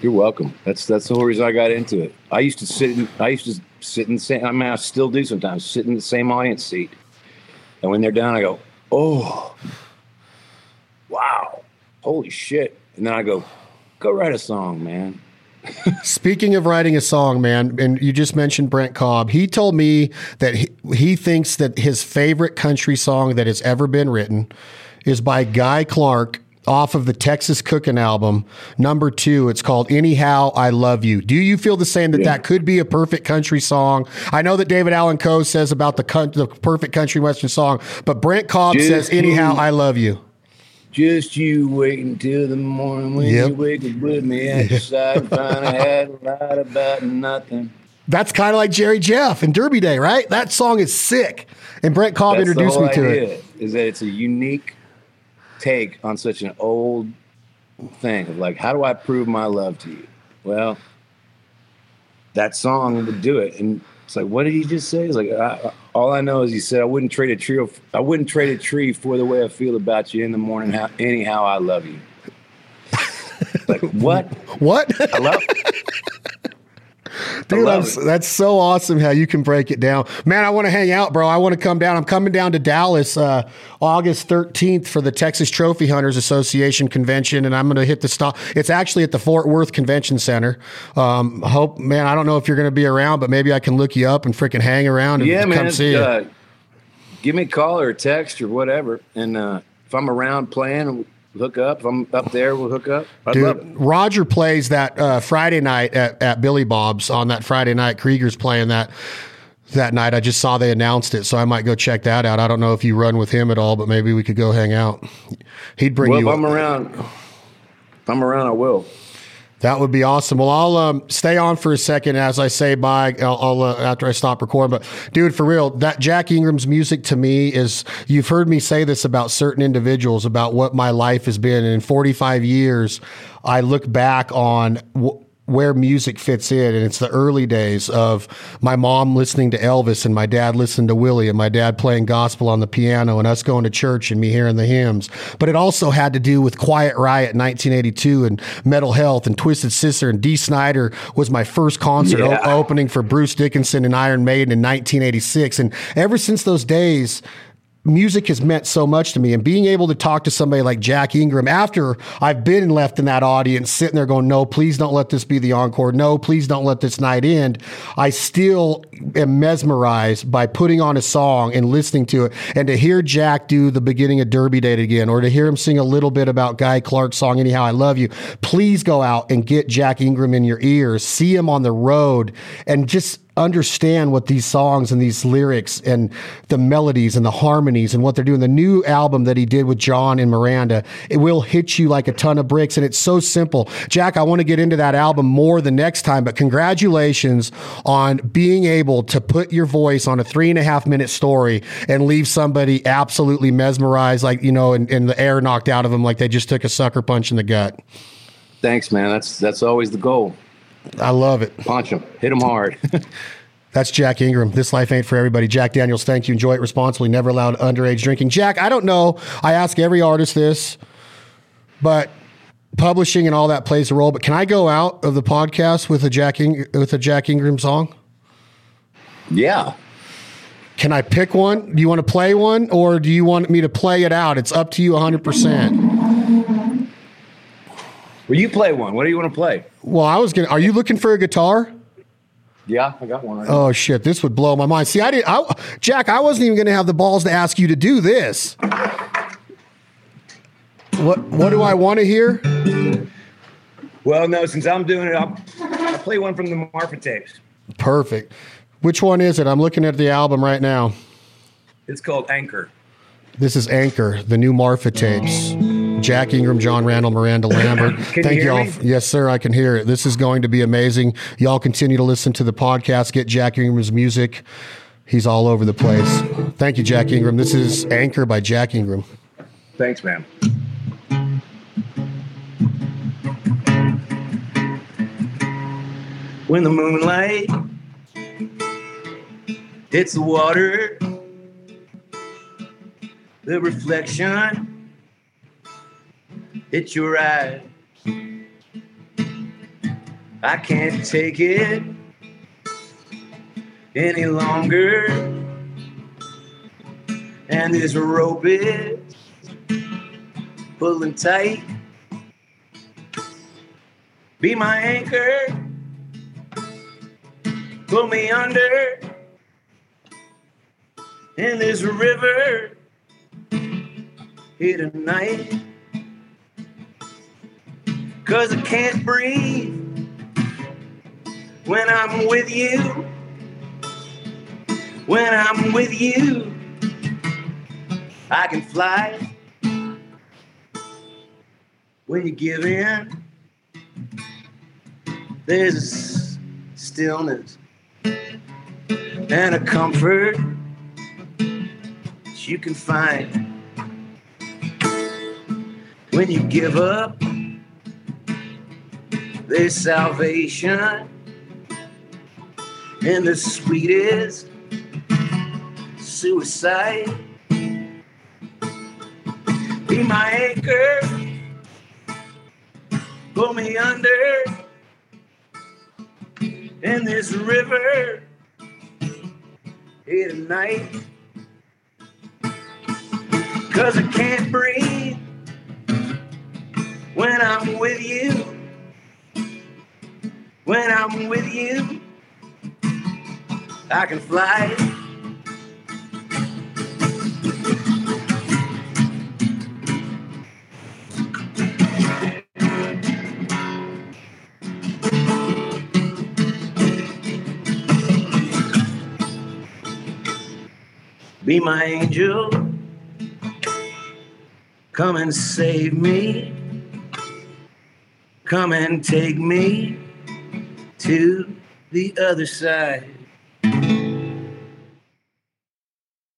You're welcome. That's that's the whole reason I got into it. I used to sit. In, I used to sit in the same. I mean, I still do sometimes. Sit in the same audience seat, and when they're done, I go, "Oh, wow, holy shit!" And then I go, "Go write a song, man." Speaking of writing a song, man, and you just mentioned Brent Cobb. He told me that he, he thinks that his favorite country song that has ever been written is by Guy Clark off of the Texas Cooking album, number two. It's called Anyhow I Love You. Do you feel the same that yeah. that could be a perfect country song? I know that David Allan Coe says about the, the perfect country western song, but Brent Cobb just says Anyhow I Love You. Just you wait until the morning when yep. you wake up with me at your side, find I had a lot about nothing. That's kind of like Jerry Jeff and Derby Day, right? That song is sick. And Brent Cobb That's introduced me to it. Is that it's a unique take on such an old thing of like, how do I prove my love to you? Well, that song would do it. And it's like, what did he just say? It's like, I, all I know is he said, I wouldn't trade a tree. I wouldn't trade a tree for the way I feel about you in the morning. How, anyhow, I love you. like what? What? I love. Dude, that's, that's, so awesome how you can break it down. Man, I want to hang out, bro. I want to come down. I'm coming down to Dallas uh, August 13th for the Texas Trophy Hunters Association convention, and I'm going to hit the stop. It's actually at the Fort Worth Convention Center. Um, hope, man, I don't know if you're going to be around, but maybe I can look you up and freaking hang around and yeah, come man, see uh, you. Give me a call or a text or whatever. And uh, if I'm around playing, hook up. If I'm up there, we'll hook up. I'd Dude, Roger plays that uh, Friday night at, at Billy Bob's on that Friday night. Creager's playing that that night. I just saw they announced it, so I might go check that out. I don't know if you run with him at all, but maybe we could go hang out. He'd bring well, you. If I'm around, if I'm around, I will. That would be awesome. Well, I'll um, stay on for a second as I say bye. I'll, I'll uh, after I stop recording. But dude, for real, that Jack Ingram's music to me is. You've heard me say this about certain individuals about what my life has been. And in 45 years, I look back on. Where music fits in. And it's the early days of my mom listening to Elvis and my dad listening to Willie and my dad playing gospel on the piano and us going to church and me hearing the hymns. But it also had to do with Quiet Riot 1982 and Metal Health and Twisted Sister and Dee Snider was my first concert yeah. o- opening for Bruce Dickinson and Iron Maiden in 1986. And ever since those days, music has meant so much to me and being able to talk to somebody like Jack Ingram after I've been left in that audience sitting there going no please don't let this be the encore. No please don't let this night end I still am mesmerized by putting on a song and listening to it. And to hear Jack do the beginning of Derby Day again or to hear him sing a little bit about Guy Clark's song Anyhow I Love You please go out and get Jack Ingram in your ears. See him on the road and just understand what these songs and these lyrics and the melodies and the harmonies and what they're doing. The new album that he did with Jon and Miranda, it will hit you like a ton of bricks. And it's so simple. Jack, I want to get into that album more the next time, but congratulations on being able to put your voice on a three and a half minute story and leave somebody absolutely mesmerized, like, you know, and, and the air knocked out of them like they just took a sucker punch in the gut. Thanks, man. That's that's always the goal. I love it. Punch him, hit him hard. That's Jack Ingram. This life ain't for everybody. Jack Daniels, thank you. Enjoy it responsibly. Never allowed underage drinking. Jack, I don't know. I ask every artist this, but publishing and all that plays a role. But can I go out of the podcast with a Jack Ing- with a Jack Ingram song? Yeah. Can I pick one? Do you want to play one, or do you want me to play it out? It's up to you, hundred percent. Well, you play one. What do you want to play? Well, I was gonna. Are you looking for a guitar? Yeah, I got one. Right oh shit! This would blow my mind. See, I didn't. I, Jack, I wasn't even going to have the balls to ask you to do this. What What do I want to hear? Well, no. Since I'm doing it, I'll, I'll play one from the Marfa tapes. Perfect. Which one is it? I'm looking at the album right now. It's called Anchor. This is Anchor, the new Marfa tapes. Jack Ingram, Jon Randall, Miranda Lambert. Thank you all. Me? Yes, sir, I can hear it. This is going to be amazing. Y'all continue to listen to the podcast, get Jack Ingram's music. He's all over the place. Thank you, Jack Ingram. This is Anchor by Jack Ingram. Thanks, man. When the moonlight hits the water, the reflection it's your eyes. I can't take it any longer. And this rope is pulling tight. Be my anchor. Pull me under in this river here tonight. Cause I can't breathe when I'm with you. When I'm with you, I can fly. When you give in, there's stillness and a comfort that you can find when you give up. There's salvation and the sweetest suicide. Be my anchor, pull me under in this river here tonight. Cause I can't breathe when I'm with you. When I'm with you, I can fly. Be my angel. Come and save me. Come and take me to the other side.